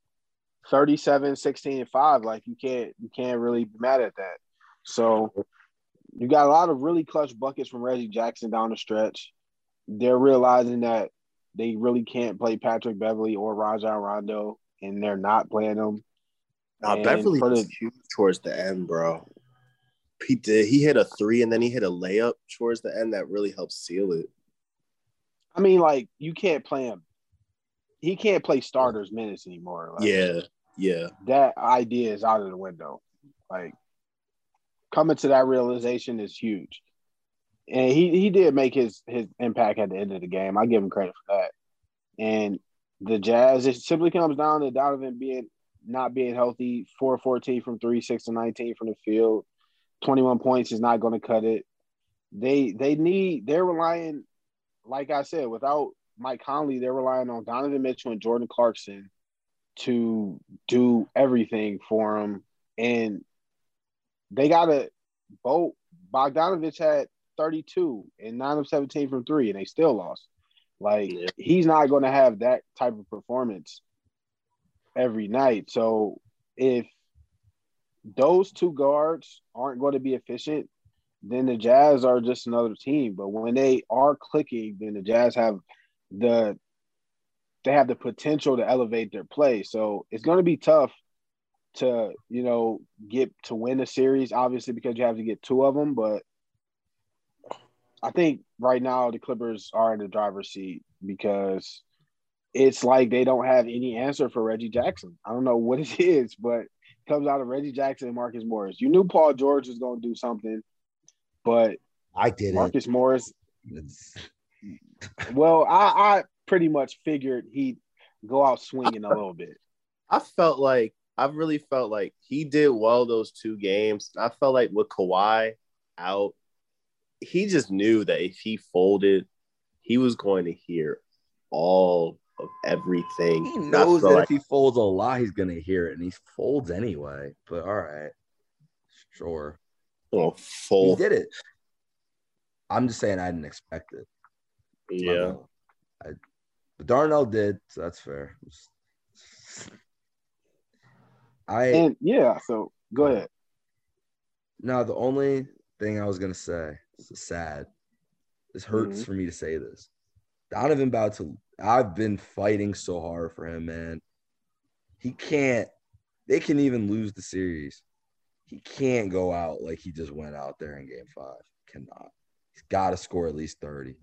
Speaker 4: 37, 16, and 5, like you can't you can't really be mad at that. So you got a lot of really clutch buckets from Reggie Jackson down the stretch. They're realizing that they really can't play Patrick Beverley or Rajon Rondo, and they're not playing them.
Speaker 3: Nah,
Speaker 4: Beverley the-
Speaker 3: was huge towards the end, bro. He did. He hit a three and then he hit a layup towards the end that really helped seal it.
Speaker 4: I mean, like you can't play him. He can't play starters minutes anymore. Like,
Speaker 3: Yeah, yeah.
Speaker 4: that idea is out of the window. Like coming to that realization is huge. And he he did make his his impact at the end of the game. I give him credit for that. And the Jazz, it simply comes down to Donovan being not being healthy, 4 14 from three, six to 19 from the field. 21 points is not going to cut it. They they need they're relying, like I said, without Mike Conley, they're relying on Donovan Mitchell and Jordan Clarkson to do everything for them, And they got to both. Bogdanovich had 32 and 9 of 17 from three, and they still lost. Like,
Speaker 3: Yeah.
Speaker 4: he's not going to have that type of performance every night. So, if those two guards aren't going to be efficient, then the Jazz are just another team. But when they are clicking, then the Jazz have the they have the potential to elevate their play. So it's going to be tough to you know get to win a series, obviously because you have to get two of them. But I think right now the Clippers are in the driver's seat because it's like they don't have any answer for Reggie Jackson. I don't know what it is, but comes out of Reggie Jackson and Marcus Morris. You knew Paul George was going to do something, but
Speaker 2: I did
Speaker 4: Marcus Morris well, I, I pretty much figured he'd go out swinging a little bit.
Speaker 3: I felt like I really felt like he did well those two games. I felt like with Kawhi out, he just knew that if he folded, he was going to hear all of everything.
Speaker 2: He knows that
Speaker 3: like
Speaker 2: if he folds a lot, he's gonna hear it, and he folds anyway. But all right, sure,
Speaker 3: oh,
Speaker 2: he did it. I'm just saying I didn't expect it.
Speaker 3: Yeah.
Speaker 2: I, but Darnell did, so that's fair. I
Speaker 4: And yeah, so go ahead.
Speaker 2: no, the only thing I was gonna say, is sad. This hurts
Speaker 4: Mhm.
Speaker 2: for me to say this. Donovan about to I've been fighting so hard for him, man. He can't they can even lose the series. He can't go out like he just went out there in game five. Cannot. He's gotta score at least 30.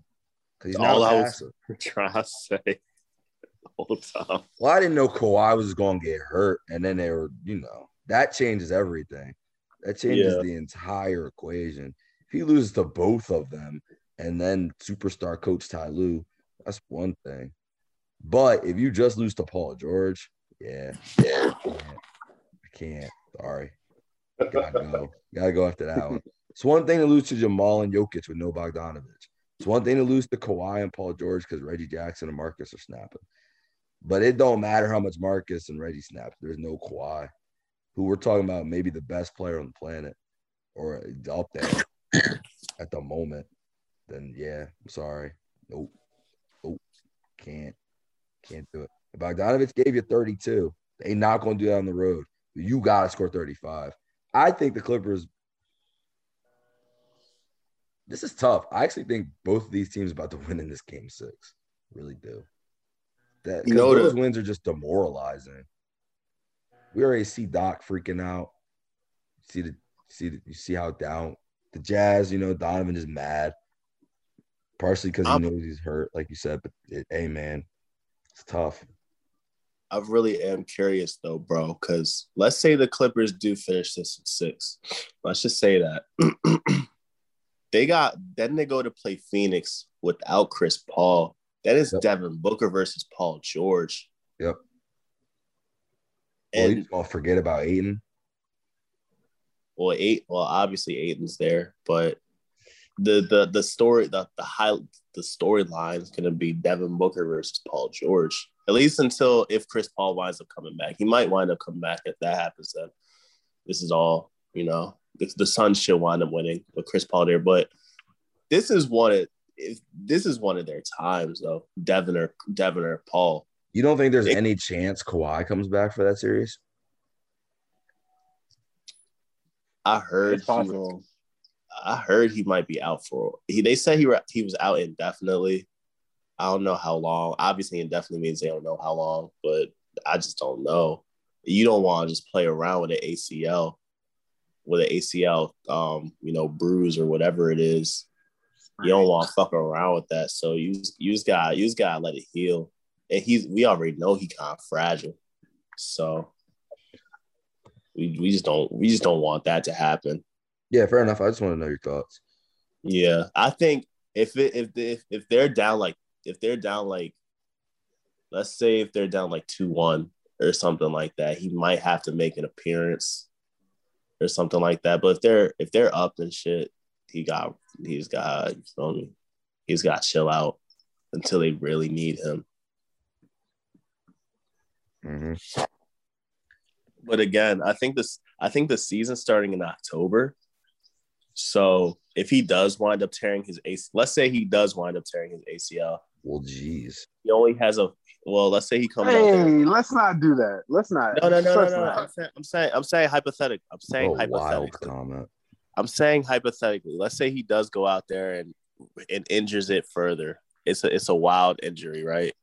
Speaker 2: Because he's not
Speaker 3: All I was- Trying to say the whole time.
Speaker 2: Well, I didn't know Kawhi was going to get hurt, and then they were, you know, that changes everything. That changes
Speaker 3: Yeah.
Speaker 2: the entire equation. If he loses to both of them, and then superstar coach Ty Lue, that's one thing. But if you just lose to Paul George, yeah, yeah, I can't. Sorry, gotta go. Gotta go after that one. It's one thing to lose to Jamal and Jokic with no Bogdanovich. It's one thing to lose to Kawhi and Paul George because Reggie Jackson and Marcus are snapping. But it don't matter how much Marcus and Reggie snaps. There's no Kawhi, who we're talking about maybe the best player on the planet or up there at the moment. Then yeah, I'm sorry. Nope. Can't. Can't do it. If Bogdanovich gave you 32, they not gonna do that on the road. You gotta score 35. I think the Clippers. This is tough. I actually think both of these teams about to win in this game six. Really do. That
Speaker 3: You know
Speaker 2: those wins are just demoralizing. We already see Doc freaking out. See the see the, you see how down the Jazz. You know Donovan is mad, partially because he knows he's hurt, like you said. But it, hey, man, it's tough.
Speaker 3: I really am curious though, bro, because let's say the Clippers do finish this at six. Let's just say that. they got then they go to play Phoenix without Chris Paul. That is
Speaker 2: Yep.
Speaker 3: Devin Booker versus Paul George.
Speaker 2: Yep. Well, you
Speaker 3: And
Speaker 2: gonna forget about Ayton.
Speaker 3: well, eight. Well, obviously Ayton's there, but the the the story the the high the storyline is gonna be Devin Booker versus Paul George. At least until if Chris Paul winds up coming back, he might wind up coming back. If that happens, then this is all you know. The, the Suns should wind up winning with Chris Paul there, but this is one of if this is one of their times though. Devin or Devin or Paul.
Speaker 2: You don't think there's
Speaker 3: It-
Speaker 2: any chance Kawhi comes back for that series?
Speaker 3: I heard
Speaker 4: It's
Speaker 3: he was-
Speaker 4: possible.
Speaker 3: I heard he might be out for. He they said he he was out indefinitely. I don't know how long. Obviously, indefinitely means they don't know how long, but I just don't know. You don't want to just play around with an ACL, with an ACL, um, you know, bruise or whatever it is. You don't want to fuck around with that. So you you just got you just gotta let it heal. And he's we already know he kind of fragile, so we we just don't we just don't want that to happen.
Speaker 2: Yeah, fair enough. I just want to know your thoughts.
Speaker 3: Yeah, I think if it, if if if they're down like if they're down like let's say if they're down like two one or something like that, he might have to make an appearance or something like that. But if they're if they're up and shit, he got he's got you feel me? He's got chill out until they really need him.
Speaker 2: hmm
Speaker 3: But again, I think this I think the season starting in October. So if he does wind up tearing his AC, let's say he does wind up tearing his ACL,
Speaker 2: Well, geez.
Speaker 3: he only has a well. Let's say he comes out there.
Speaker 4: Hey, let's not do that. Let's not.
Speaker 3: No, no, no, no,
Speaker 4: let's
Speaker 3: no. I'm saying, I'm saying, I'm saying hypothetically. I'm saying
Speaker 2: What a wild
Speaker 3: hypothetically.
Speaker 2: comment.
Speaker 3: I'm saying hypothetically. Let's say he does go out there and and injures it further. It's a it's a wild injury, right?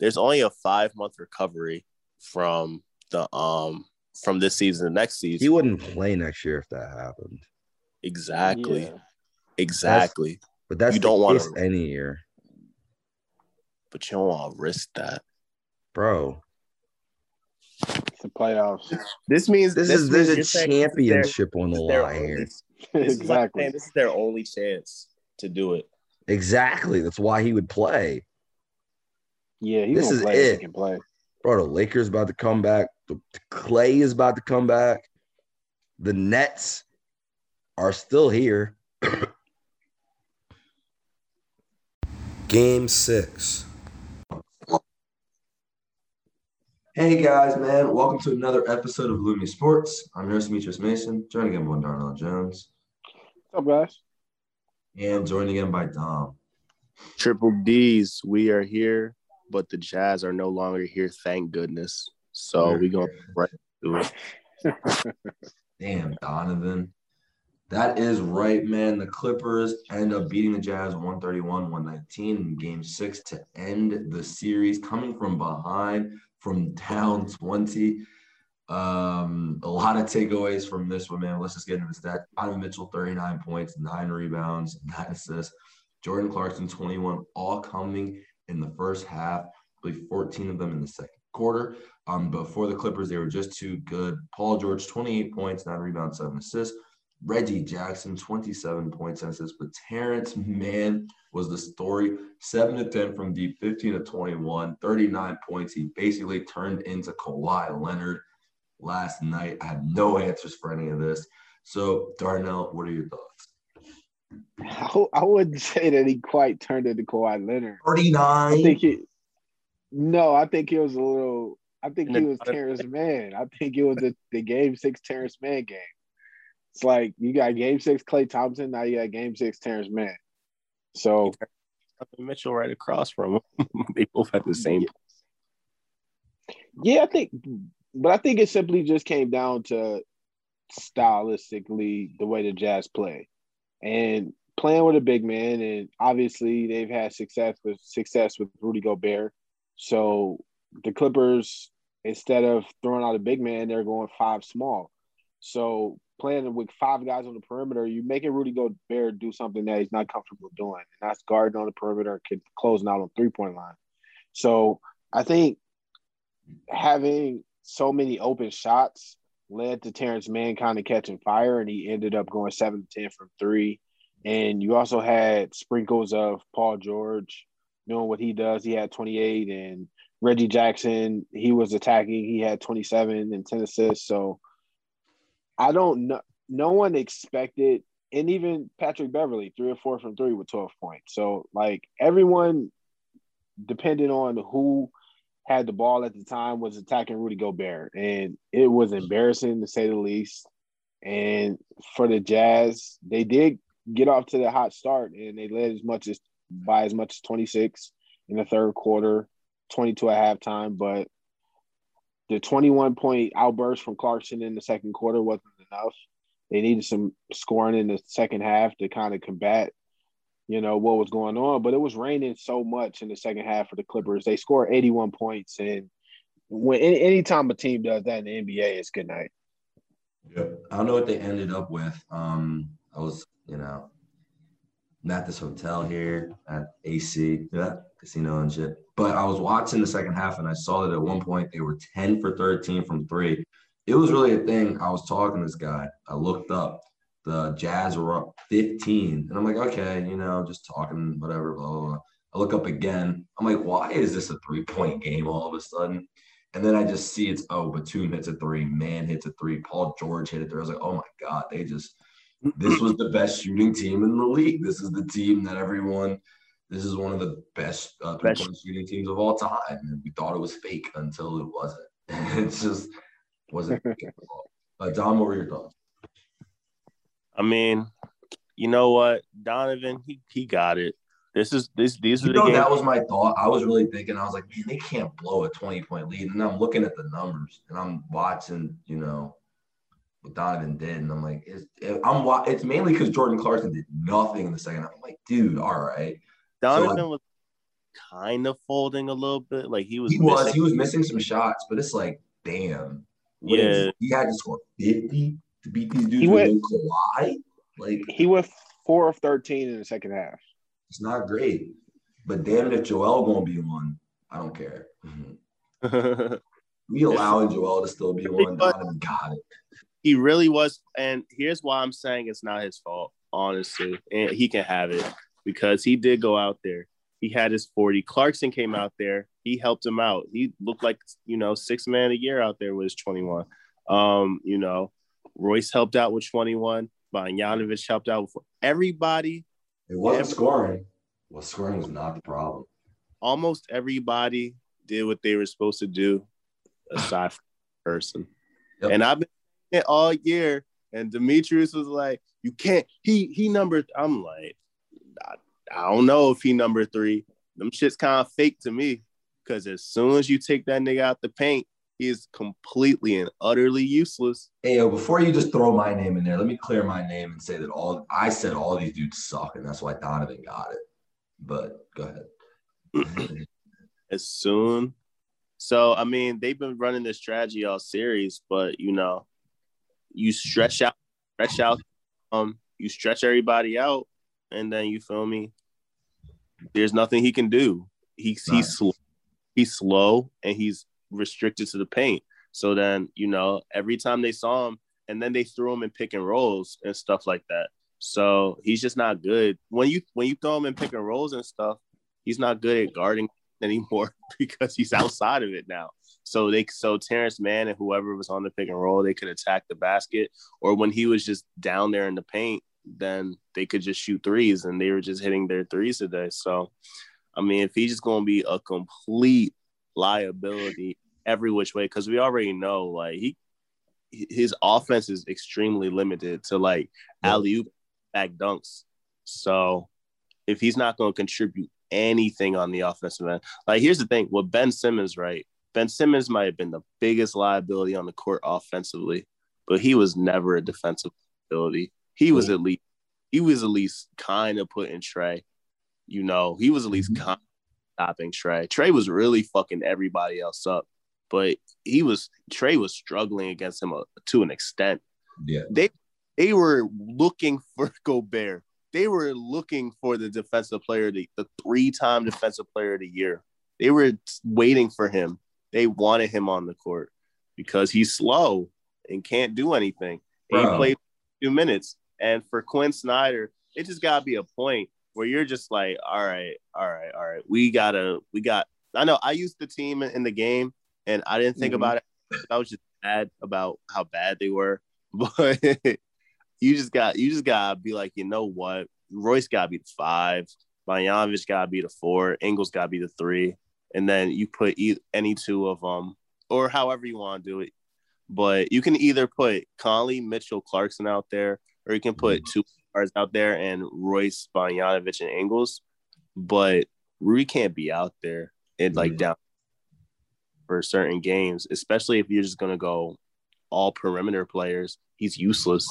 Speaker 3: There's only a five month recovery from the um from this season to next season.
Speaker 2: He wouldn't play next year if that happened.
Speaker 3: Exactly,
Speaker 4: Yeah.
Speaker 3: exactly.
Speaker 2: But that's
Speaker 3: You don't wanna-
Speaker 2: case any year,
Speaker 3: But you don't want to risk that.
Speaker 2: bro.
Speaker 4: It's the playoffs.
Speaker 3: This means
Speaker 2: This,
Speaker 3: this
Speaker 2: is
Speaker 3: means
Speaker 2: there's a
Speaker 3: saying this is their-
Speaker 2: championship on the
Speaker 3: this is their
Speaker 2: line
Speaker 3: only-
Speaker 2: here.
Speaker 3: This is
Speaker 4: exactly.
Speaker 3: saying. This is their only chance to do it.
Speaker 2: Exactly. That's why he would play.
Speaker 4: Yeah, he's
Speaker 2: This is
Speaker 4: play if
Speaker 2: it.
Speaker 4: he can play.
Speaker 2: Bro, the Lakers about to come back. The Klay is about to come back. The Nets are still here. Game six. Hey guys, man. Welcome to another episode of Lumi Sports. I'm your host, Demetrius Mason, joined again by Darnell Jones,
Speaker 4: What's up, guys?
Speaker 2: and joined again by Dom.
Speaker 3: Triple D's, we are here, but the Jazz are no longer here. Thank goodness. So we're going right to it.
Speaker 2: Damn, Donovan. That is right, man. The Clippers end up beating the Jazz 131 119 in game six to end the series, coming from behind, from down 20. Um, a lot of takeaways from this one, man. Let's just get into the stats. Donovan Mitchell, 39 points, nine rebounds, nine assists. Jordan Clarkson, 21, all coming in the first half. I believe 14 of them in the second quarter. Um, but for the Clippers, they were just too good. Paul George, 28 points, nine rebounds, seven assists. Reggie Jackson, 27 points and assists. But Terance Mann was the story. 7 to 10 from deep, 15 to 21, 39 points. He basically turned into Kawhi Leonard last night. I have no answers for any of this. So, Darnell, what are your thoughts?
Speaker 4: I, I wouldn't say that he quite turned into Kawhi Leonard.
Speaker 2: 39.
Speaker 4: I think he. No, I think he was a little. I think he was Terance Mann. I think it was the, the Game Six Terance Mann game. It's like you got Game Six Klay Thompson, now you got Game Six Terance Mann. So
Speaker 3: Mitchell right across from him. they both had the same.
Speaker 4: yeah, I think, but I think it simply just came down to stylistically the way the Jazz play, and playing with a big man, and obviously they've had success with success with Rudy Gobert. So the Clippers, instead of throwing out a big man, they're going five small. So playing with five guys on the perimeter, you making Rudy Gobert do something that he's not comfortable doing, and that's guarding on the perimeter, and closing out on three point line. So I think having so many open shots led to Terance Mann kind of catching fire, and he ended up going seven to ten from three. And you also had sprinkles of Paul George doing what he does. He had 28, and Reggie Jackson, he was attacking. He had 27 and 10 assists. So I don't know. No one expected, and even Patrick Beverley, three or four from three with 12 points. So, like, everyone, depending on who had the ball at the time, was attacking Rudy Gobert. And it was embarrassing to say the least. And for the Jazz, they did get off to the hot start and they led as much as by as much as 26 in the third quarter, 22 at halftime. But the 21 point outburst from Clarkson in the second quarter wasn't enough. They needed some scoring in the second half to kind of combat, you know, what was going on. But it was raining so much in the second half for the Clippers. They scored 81 points. And when any anytime a team does that in the NBA, it's good night.
Speaker 2: Yep. I don't know what they ended up with. Um, I was, you know, I'm at this hotel here at AC, yeah, casino and shit. But I was watching the second half and I saw that at one point they were 10 for 13 from three. It was really a thing. I was talking to this guy. I looked up. The Jazz were up 15. And I'm like, okay, you know, just talking, whatever, blah, blah, blah. I look up again. I'm like, why is this a three point game all of a sudden? And then I just see it's, oh, Batum hits a three, Man hits a three, Paul George hit a three. I was like, oh my God, they just, this was the best shooting team in the league. This is the team that everyone, this is one of the best uh, three point shooting teams of all time. And we thought it was fake until it wasn't. it just wasn't. uh, Don, what were your thoughts?
Speaker 3: I mean, you know what, Donovan, he he got it. This is this these are
Speaker 2: You
Speaker 3: the
Speaker 2: know,
Speaker 3: games.
Speaker 2: that was my thought. I was really thinking, I was like, man, they can't blow a 20 point lead. And I'm looking at the numbers and I'm watching, you know, what Donovan did. And I'm like, it's, I'm it's mainly because Jordan Clarkson did nothing in the second half. I'm like, dude, all right.
Speaker 3: Donovan
Speaker 2: so I-
Speaker 3: was kind of folding a little bit, like he was.
Speaker 2: He was,
Speaker 3: missing-
Speaker 2: he was missing some shots, but it's like, damn. What is-
Speaker 3: Yeah.
Speaker 2: he had to score 50 to beat these dudes
Speaker 4: He
Speaker 2: with
Speaker 4: went-
Speaker 2: no Kawhi. Like,
Speaker 4: He went four of 13 in the second half.
Speaker 2: it's not great. But damn it, if Joel gonna be one, I don't care. We allowing Joel to still be one. Donovan got it.
Speaker 3: he really was, and here's why I'm saying it's not his fault, honestly, and he can have it because he did go out there He had his 40. Clarkson came out there. He helped him out. He looked like, you know, six man a year out there with 21. Um, you know, Royce helped out with 21. Bogdanovich helped out with everybody.
Speaker 2: It wasn't
Speaker 3: Yeah.
Speaker 2: scoring. Well, scoring was not the problem.
Speaker 3: Almost everybody did what they were supposed to do, aside from the person.
Speaker 2: Yep.
Speaker 3: And I've been all year. And Demetrius was like, "You can't." He he numbered. I'm like, I, I don't know if he number three. Them shit's kind of fake to me. Because as soon as you take that nigga out the paint, he is completely and utterly useless.
Speaker 2: Hey, yo, before you just throw my name in there, let me clear my name and say that all I said all these dudes suck, and that's why Donovan got it. But go ahead.
Speaker 3: as soon. So I mean, they've been running this strategy all series, but you know, you stretch out, stretch out, um, you stretch everybody out, and then you feel me. There's nothing he can do. He's
Speaker 2: Right.
Speaker 3: he's slow, he's slow, and he's restricted to the paint. So then you know, every time they saw him, and then they threw him in pick and rolls and stuff like that. So he's just not good. When you when you throw him in pick and rolls and stuff, he's not good at guarding anymore because he's outside of it now. So they so Terance Mann and whoever was on the pick and roll, they could attack the basket. Or when he was just down there in the paint, then they could just shoot threes and they were just hitting their threes today. So I mean, if he's just gonna be a complete liability every which way, because we already know like he his offense is extremely limited to like
Speaker 2: Yeah.
Speaker 3: alley oop back dunks. So if he's not going to contribute anything on the offensive end, like here's the thing with Ben Simmons, right? Ben Simmons might have been the biggest liability on the court offensively, but he was never a defensive liability. He was at least he was at least kind of putting Trae. You know, he was at least
Speaker 2: Mhm.
Speaker 3: kind of stopping Trae. Trae was really fucking everybody else up, but he was Trae was struggling against him uh, to an extent
Speaker 2: Yeah.
Speaker 3: they they were looking for Gobert. They were looking for the defensive player, the, the three-time defensive player of the year. They were waiting for him. They wanted him on the court because he's slow and can't do anything. He played two minutes. And for Quin Snyder, it just gotta be a point where you're just like, all right, all right, all right. We gotta, we got. I know I used the team in the game, and I didn't think
Speaker 4: Mhm.
Speaker 3: about it. I was just mad about how bad they were, but you just got you just gotta be like, you know what? Royce gotta be the five, Bogdanovich gotta be the four, Ingles gotta be the three, and then you put e- any two of them, or however you want to do it. But you can either put Conley, Mitchell, Clarkson out there, or you can put two guards out there and Royce, Bogdanovich, and Ingles. But Rui can't be out there and like
Speaker 2: Mhm.
Speaker 3: down for certain games, especially if you're just gonna go all perimeter players. He's useless.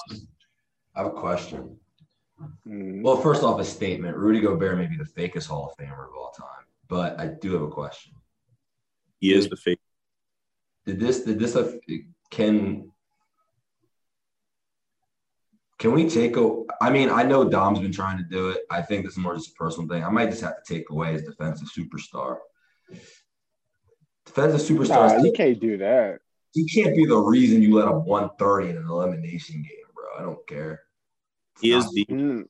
Speaker 2: I have a question.
Speaker 4: Mhm.
Speaker 2: Well, first off, a statement. Rudy Gobert may be the fakest Hall of Famer of all time, but I do have a question.
Speaker 3: He is the fake.
Speaker 2: Did this? Did this? aff- Can can we take a? I mean, I know Dom's been trying to do it. I think this is more just a personal thing. I might just have to take away his defensive superstar. Defensive superstar.
Speaker 4: Nah, you can't do that.
Speaker 2: he can't be the reason you let up 130 in an elimination game, bro. I don't care.
Speaker 3: He is the
Speaker 4: Mm,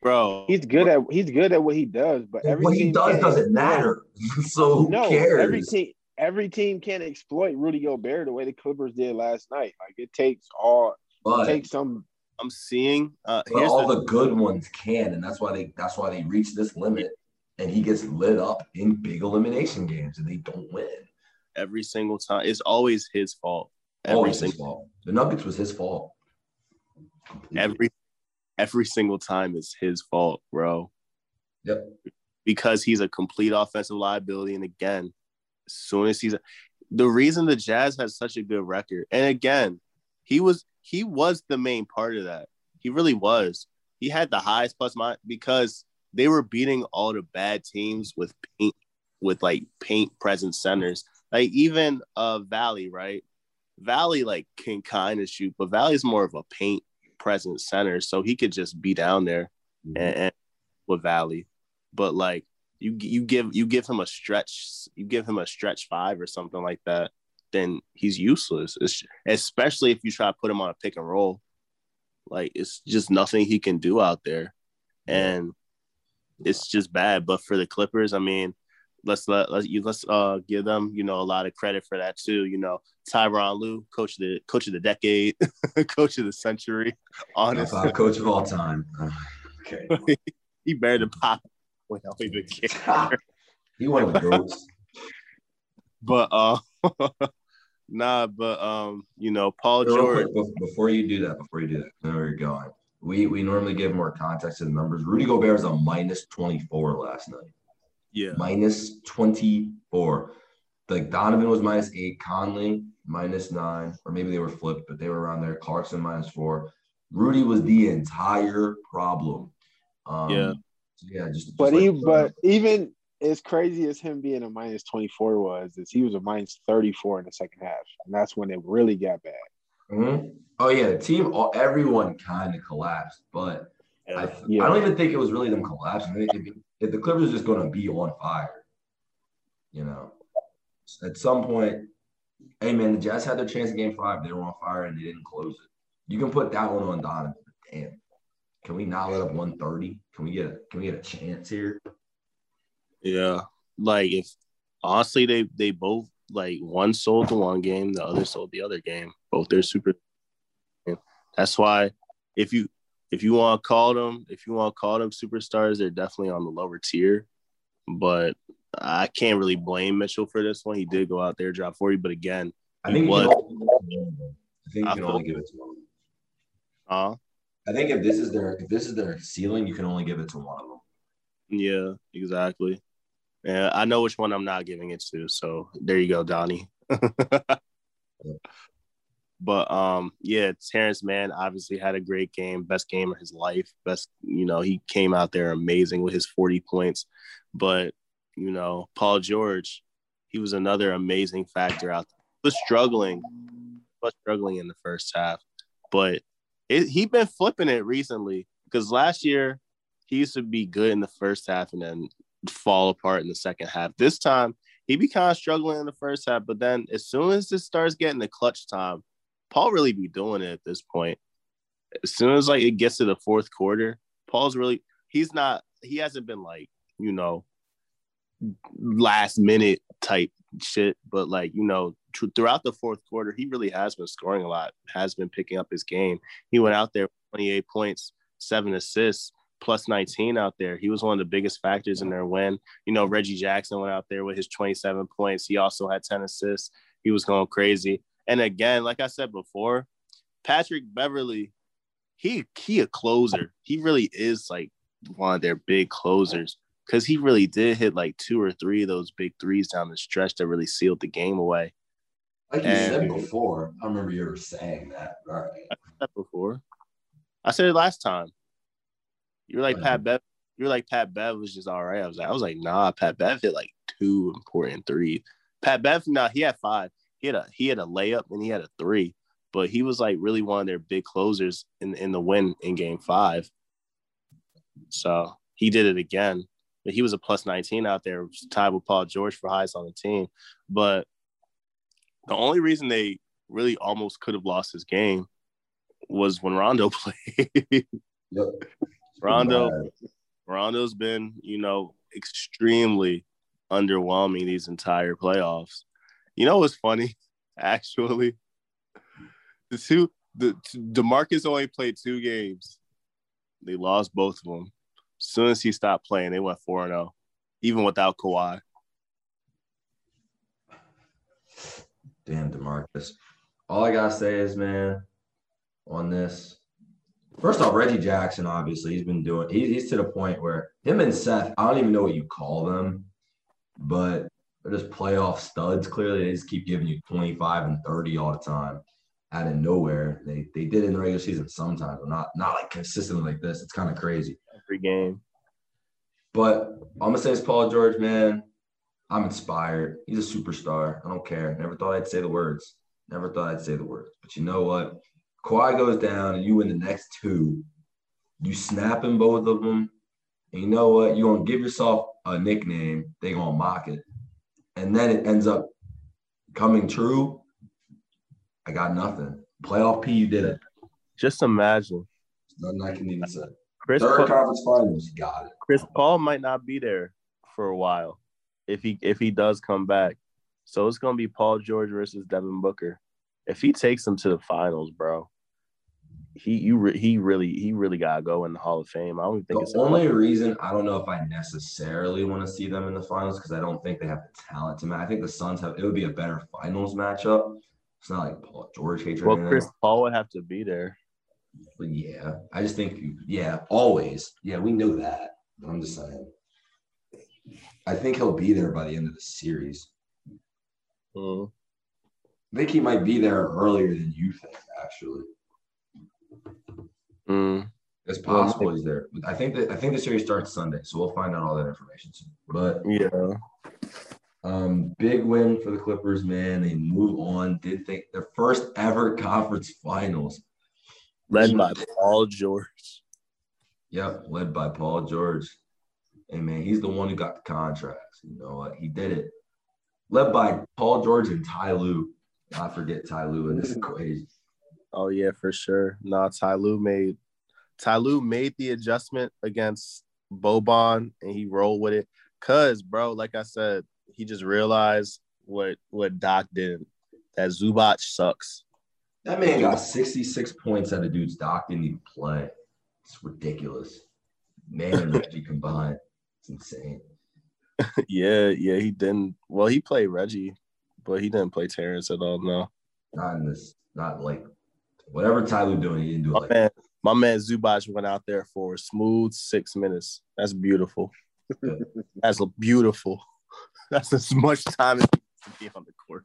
Speaker 3: bro.
Speaker 4: He's good at he's good at what he does, but every
Speaker 2: what he does doesn't matter. so who
Speaker 4: no,
Speaker 2: cares?
Speaker 4: every team every team can't exploit Rudy Gobert the way the Clippers did last night. Like it takes all it takes some
Speaker 3: I'm seeing. Uh,
Speaker 2: but all
Speaker 3: the,
Speaker 2: the good ones can, and that's why they that's why they reach this limit. And he gets lit up in big elimination games, and they don't win.
Speaker 3: every single time. It's always his fault. Every
Speaker 2: Always his
Speaker 3: single
Speaker 2: fault. The Nuggets was his fault. Completely.
Speaker 3: every every single time is his fault, bro.
Speaker 2: Yep.
Speaker 3: Because he's a complete offensive liability. And again, as soon as he's the reason the Jazz has such a good record, and again, he was he was the main part of that. He really was. He had the highest plus minus because they were beating all the bad teams with paint with like paint present centers. Like even uh Valley, right? Valley like can kind of shoot, but Valley's more of a paint present center, so he could just be down there and, and with Valley. But like you you give you give him a stretch, you give him a stretch five or something like that, then he's useless. It's, especially if you try to put him on a pick and roll. Like it's just nothing he can do out there. And it's just bad. But for the Clippers, I mean, let's let let's you let's uh give them you know a lot of credit for that too. You know, Tyronn Lue, coach of the coach of the decade, coach of the century. Honestly,
Speaker 2: coach of all time. Okay.
Speaker 3: he better than Pop. Even care.
Speaker 2: He one of the goats.
Speaker 3: But uh, nah. But um, you know, Paul
Speaker 2: Real
Speaker 3: George.
Speaker 2: quick, before you do that, before you do that, I know where you're going. We we normally give more context to the numbers. Rudy Gobert was a minus 24 last night.
Speaker 3: Yeah,
Speaker 2: Minus 24. Like Donovan was minus eight, Conley minus nine, or maybe they were flipped, but they were around there. Clarkson minus four. Rudy was the entire problem. Um,
Speaker 3: Yeah.
Speaker 2: yeah, just, just
Speaker 4: But
Speaker 2: like-
Speaker 4: he, but even as crazy as him being a minus 24 was, is he was a minus 34 in the second half. And that's when it really got bad.
Speaker 2: Mhm. Oh yeah, the team, all, everyone kind of collapsed, but I,
Speaker 3: yeah.
Speaker 4: Yeah.
Speaker 2: I don't even think it was really them collapsing. I think if, if the Clippers are just going to be on fire, you know, at some point, hey man, the Jazz had their chance in Game Five. They were on fire and they didn't close it. You can put that one on Donovan. Damn, can we not let up 130? Can we get a Can we get a chance here?
Speaker 3: Yeah, like if honestly they they both like one sold the one game, the other sold the other game. Both they're super. That's why if you if you want to call them if you want to call them superstars, they're definitely on the lower tier. But I can't really blame Mitchell for this one. He did go out there drop forty, but again,
Speaker 2: I think you
Speaker 3: What?
Speaker 2: can only, I think you can only give it to one.
Speaker 3: uh
Speaker 2: I think if this is their if this is their ceiling, you can only give it to one of them.
Speaker 3: yeah, exactly. Yeah, I know which one I'm not giving it to. So there you go, Donnie. But um, yeah, Terance Mann obviously had a great game, best game of his life. Best, you know, he came out there amazing with his 40 points. But, you know, Paul George, he was another amazing factor out there. He was struggling, was struggling in the first half. But it, he been flipping it recently because last year he used to be good in the first half and then fall apart in the second half. This time he be kind of struggling in the first half, but then as soon as it starts getting the clutch time, Paul really be doing it at this point. As soon as like it gets to the fourth quarter, Paul's really he's not he hasn't been like, you know, last minute type shit, but like, you know, tr- throughout the fourth quarter, he really has been scoring a lot, has been picking up his game. He went out there 28 points, seven assists, plus 19 out there. He was one of the biggest factors in their win. You know, Reggie Jackson went out there with his 27 points. He also had 10 assists. He was going crazy. And again, like I said before, Patrick Beverley, he he a closer. He really is like one of their big closers because he really did hit like two or three of those big threes down the stretch that really sealed the game away.
Speaker 2: Like you
Speaker 3: And-
Speaker 2: said before, I remember you were saying that. All right.
Speaker 3: I said before. I said it last time. You were like
Speaker 2: Right.
Speaker 3: Pat Bev. You were like Pat Bev was just all right. I was like, I was like, nah, Pat Bev hit like two important threes. Pat Bev, nah, he had five. He had a he had a layup and he had a three, but he was like really one of their big closers in in the win in game five. So he did it again. But he was a plus 19 out there, tied with Paul George for highest on the team. But the only reason they really almost could have lost this game was when Rondo played. Rondo. Rondo's been, you know, extremely underwhelming these entire playoffs. You know what's funny? Actually, the two the DeMarcus only played two games. They lost both of them. As soon as he stopped playing, they went 4 0, even without Kawhi.
Speaker 2: Damn, DeMarcus. All I gotta say is, man, on this. First off, Reggie Jackson, obviously, he's been doing. He, he's to the point where him and Seth. I don't even know what you call them, but they're just playoff studs. Clearly, they just keep giving you twenty five and thirty all the time, out of nowhere. They they did it in the regular season sometimes, but not not like consistently like this. It's kind of crazy.
Speaker 3: Every game.
Speaker 2: But I'm gonna say it's Paul George, man. I'm inspired. He's a superstar. I don't care. Never thought I'd say the words. Never thought I'd say the words. But you know what? Kawhi goes down and you win the next two. You snapping both of them. And you know what? You're gonna give yourself a nickname. They're gonna mock it. And then it ends up coming true. I got nothing. Playoff P, you did it.
Speaker 3: Just imagine.
Speaker 2: Nothing I can even say.
Speaker 3: Chris
Speaker 9: Third
Speaker 3: Paul,
Speaker 9: conference finals, got it.
Speaker 3: Chris Paul might not be there for a while if he if he does come back. So it's gonna be Paul George versus Devin Booker. If he takes them to the finals, bro, he you re, he really he really gotta go in the Hall of Fame. I don't think it's
Speaker 2: The only reason I don't know if I necessarily want to see them in the finals because I don't think they have the talent to match. I think the Suns have it would be a better finals matchup. It's not like Paul George or
Speaker 3: well. Chris Paul would have to be there.
Speaker 2: But yeah, I just think yeah, always. Yeah, we know that. But I'm just saying. I think he'll be there by the end of the series.
Speaker 3: Mm.
Speaker 2: I think he might be there earlier than you think, actually.
Speaker 3: Mm.
Speaker 2: It's possible he's there. I think that I think the series starts Sunday, so we'll find out all that information soon. But
Speaker 3: Yeah.
Speaker 2: um, big win for the Clippers, man. They move on. Did think their first ever conference finals.
Speaker 3: Led by Paul George.
Speaker 2: Yep, led by Paul George. Hey man, he's the one who got the contracts. You know what? He did it. Led by Paul George and Ty Lue. I forget Ty Lue in this equation.
Speaker 3: Oh yeah, for sure. Nah, Ty Lue made Ty Lue made the adjustment against Boban and he rolled with it. Cause bro, like I said, he just realized what what Doc did. That Zubac sucks.
Speaker 2: That man got 66 points out of dude's doc didn't even play. It's ridiculous. Man and Reggie combined. It's insane.
Speaker 3: yeah, yeah, he didn't. Well, he played Reggie, but he didn't play Terance at all. No,
Speaker 2: Not in this, not like whatever Tyler doing, he didn't do it
Speaker 3: my
Speaker 2: like
Speaker 3: man, my man went out there for a smooth six minutes. That's beautiful. That's beautiful. That's as much time as he can be on the court.